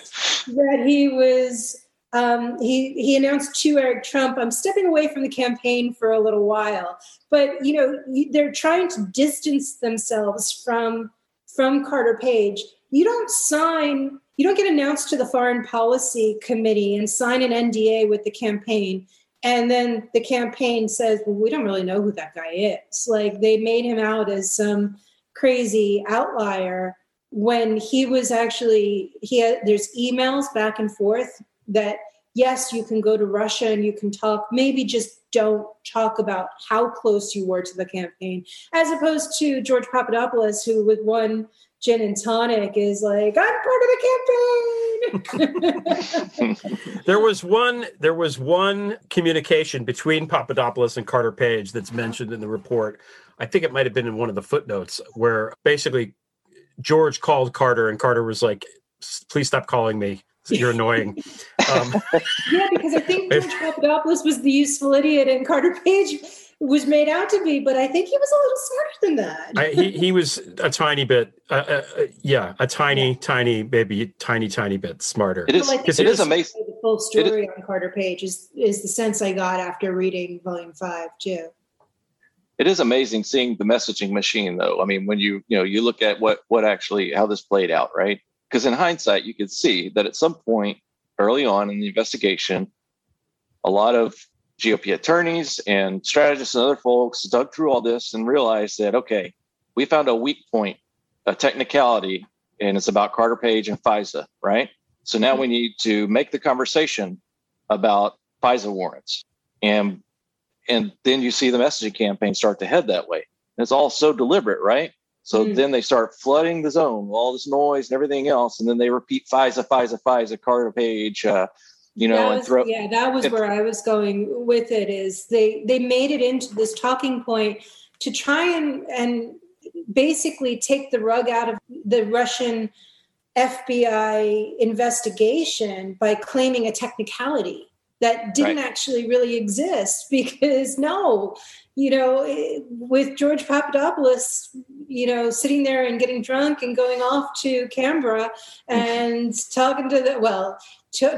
that he was um, he he announced to Eric Trump, "I'm stepping away from the campaign for a little while." But you know, they're trying to distance themselves from from Carter Page. You don't sign, you don't get announced to the Foreign Policy Committee and sign an NDA with the campaign. And then the campaign says, well, we don't really know who that guy is. Like they made him out as some crazy outlier when he was actually he had there's emails back and forth that yes you can go to russia and you can talk maybe just don't talk about how close you were to the campaign as opposed to george papadopoulos who with one gin and tonic is like i'm part of the campaign <laughs> there was one there was one communication between papadopoulos and carter page that's mentioned in the report i think it might have been in one of the footnotes where basically George called Carter, and Carter was like, "Please stop calling me. You're annoying." Um, <laughs> yeah, because I think George Papadopoulos was the useful idiot, and Carter Page was made out to be, but I think he was a little smarter than that. I, he he was a tiny bit, uh, uh, yeah, a tiny, tiny, maybe tiny, tiny bit smarter. It is. it, it is amazing. The full story on Carter Page is is the sense I got after reading Volume Five too it is amazing seeing the messaging machine though i mean when you you know you look at what what actually how this played out right because in hindsight you could see that at some point early on in the investigation a lot of gop attorneys and strategists and other folks dug through all this and realized that okay we found a weak point a technicality and it's about carter page and fisa right so now mm-hmm. we need to make the conversation about fisa warrants and and then you see the messaging campaign start to head that way. And it's all so deliberate, right? So mm. then they start flooding the zone, all this noise and everything else, and then they repeat FISA, FISA, FISA, Carter Page, uh, you know, was, and throw. Yeah, that was where I was going with it. Is they they made it into this talking point to try and and basically take the rug out of the Russian FBI investigation by claiming a technicality that didn't right. actually really exist <laughs> because no you know with george papadopoulos you know sitting there and getting drunk and going off to canberra mm-hmm. and talking to the well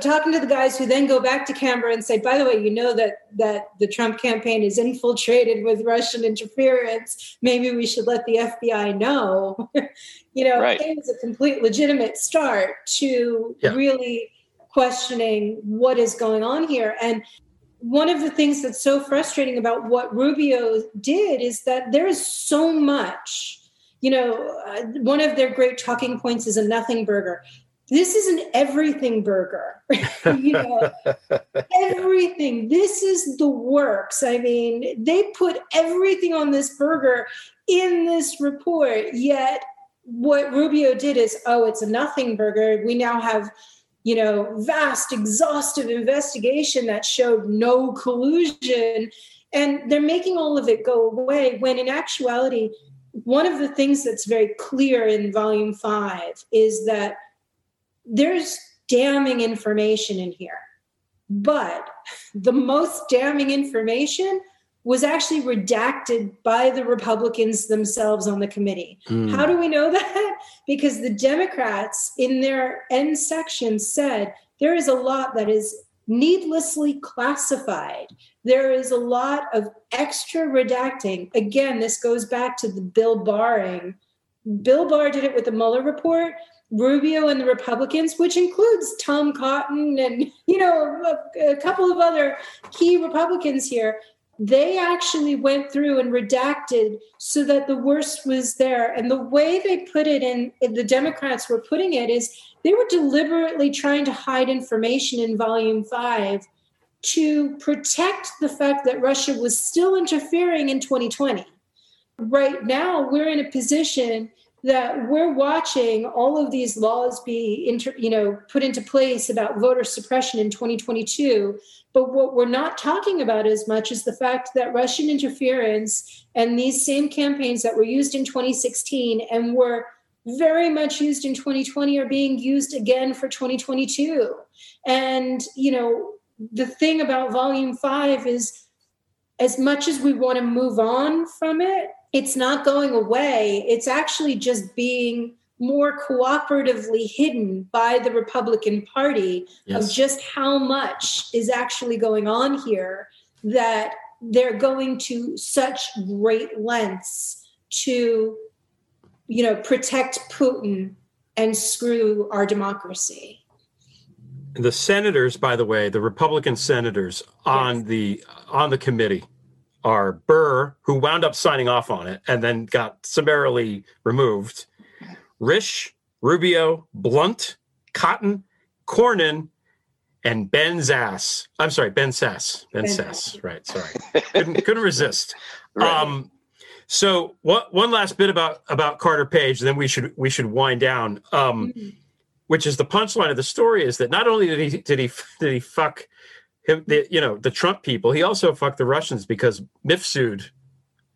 talking to the guys who then go back to canberra and say by the way you know that that the trump campaign is infiltrated with russian interference maybe we should let the fbi know <laughs> you know right. it was a complete legitimate start to yeah. really questioning what is going on here. And one of the things that's so frustrating about what Rubio did is that there is so much. You know, uh, one of their great talking points is a nothing burger. This is an everything burger. <laughs> you know, <laughs> everything. This is the works. I mean, they put everything on this burger in this report, yet what Rubio did is, oh, it's a nothing burger. We now have you know, vast, exhaustive investigation that showed no collusion. And they're making all of it go away when in actuality, one of the things that's very clear in volume five is that there's damning information in here. But the most damning information was actually redacted by the Republicans themselves on the committee. Mm. How do we know <laughs> that? Because the Democrats in their end section said there is a lot that is needlessly classified. There is a lot of extra redacting. Again, this goes back to the Bill Barring. Bill Barr did it with the Mueller report. Rubio and the Republicans, which includes Tom Cotton and you know a, a couple of other key Republicans here, they actually went through and redacted so that the worst was there. And the way they put it in, the Democrats were putting it is they were deliberately trying to hide information in volume five to protect the fact that Russia was still interfering in 2020. Right now, we're in a position that we're watching all of these laws be inter, you know put into place about voter suppression in 2022 but what we're not talking about as much is the fact that Russian interference and these same campaigns that were used in 2016 and were very much used in 2020 are being used again for 2022. And, you know, the thing about volume five is as much as we want to move on from it, it's not going away. It's actually just being more cooperatively hidden by the Republican Party Yes. of just how much is actually going on here that they're going to such great lengths to you know protect Putin and screw our democracy. The senators, by the way, the Republican senators on the on the committee are Burr, who wound up signing off on it and then got summarily removed, Risch, Rubio, Blunt, Cotton, Cornyn, and Ben Sass. I'm sorry, Ben Sass. Ben, Ben Sass. Right. Sorry. couldn't, couldn't resist. <laughs> Um, so what, one last bit about about Carter Page, then we should we should wind down. Um, which is the punchline of the story is that not only did he did he did he fuck him the you know the Trump people, he also fucked the Russians because Mifsud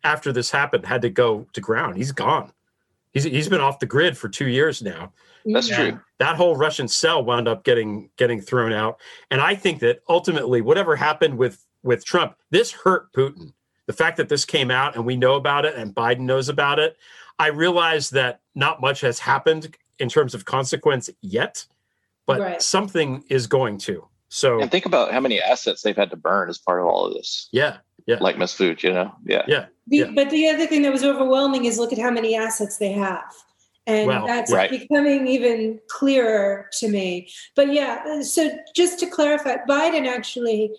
after this happened had to go to ground. He's gone. He's he's been off the grid for two years now. That's And true. That whole Russian cell wound up getting getting thrown out. And I think that ultimately, whatever happened with with Trump, this hurt Putin. The fact that this came out and we know about it and Biden knows about it, I realize that not much has happened in terms of consequence yet, but Right. something is going to. So And think about how many assets they've had to burn as part of all of this. Yeah, yeah. Like Mifsud, you know? Yeah. Yeah. The, But the other thing that was overwhelming is look at how many assets they have. And Well, that's right. becoming even clearer to me. But yeah, so just to clarify, Biden actually,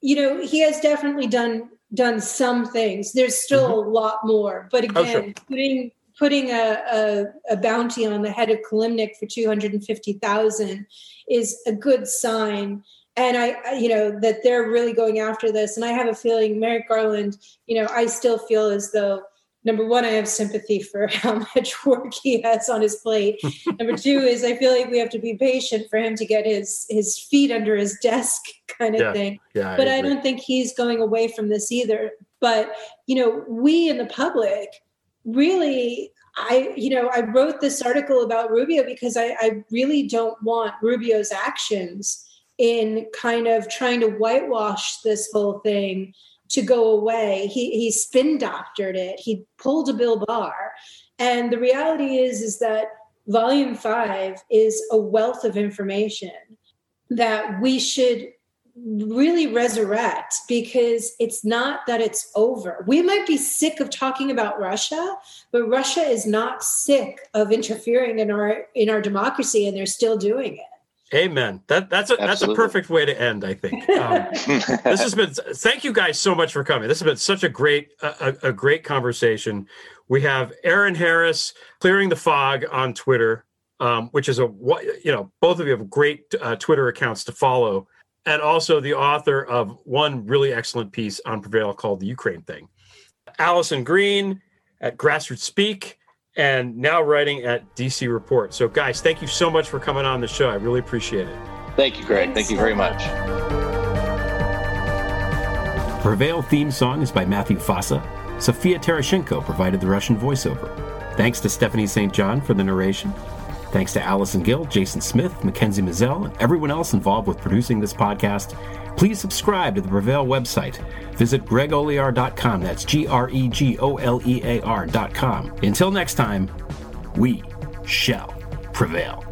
you know, he has definitely done done some things. There's still mm-hmm. a lot more. But Oh, again, sure. putting putting a, a, a bounty on the head of Kilimnik for 250,000 is a good sign. And I, I- you know, that they're really going after this. And I have a feeling Merrick Garland, you know, I still feel as though number one, I have sympathy for <laughs> how much work he has on his plate. <laughs> number two is I feel like we have to be patient for him to get his his feet under his desk <laughs> kind of Yeah. thing. Yeah, I but I, agree. don't think he's going away from this either. But you know, we in the public really I, you know, I wrote this article about Rubio because I, I really don't want Rubio's actions in kind of trying to whitewash this whole thing to go away. He he spin doctored it. He pulled a Bill Barr, and the reality is is that Volume Five is a wealth of information that we should really resurrect because it's not that it's over. We might be sick of talking about Russia, but Russia is not sick of interfering in our in our democracy and they're still doing it. Amen. That that's a that's a perfect way to end. I think. <laughs> Um, this has been. Thank you guys so much for coming. This has been such a great a, a a great conversation. We have Aaron Harris clearing the fog on Twitter, um, which is a wa- you know both of you have great uh, Twitter accounts to follow, and also the author of one really excellent piece on Prevail called "The Ukraine Thing." Alison Greene at Grassroots Speak, and now writing at DC Report. So, guys, thank you so much for coming on the show. I really appreciate it. Thank you, Greg. Thank you very much. Prevail theme song is by Matthew Fossa. Sophia Terashenko provided the Russian voiceover. Thanks to Stephanie St. John for the narration. Thanks to Allison Gill, Jason Smith, Mackenzie Mazzell, and everyone else involved with producing this podcast. Please subscribe to the Prevail website. Visit gregolear.com. That's G R E G O L E A R.com. Until next time, we shall prevail.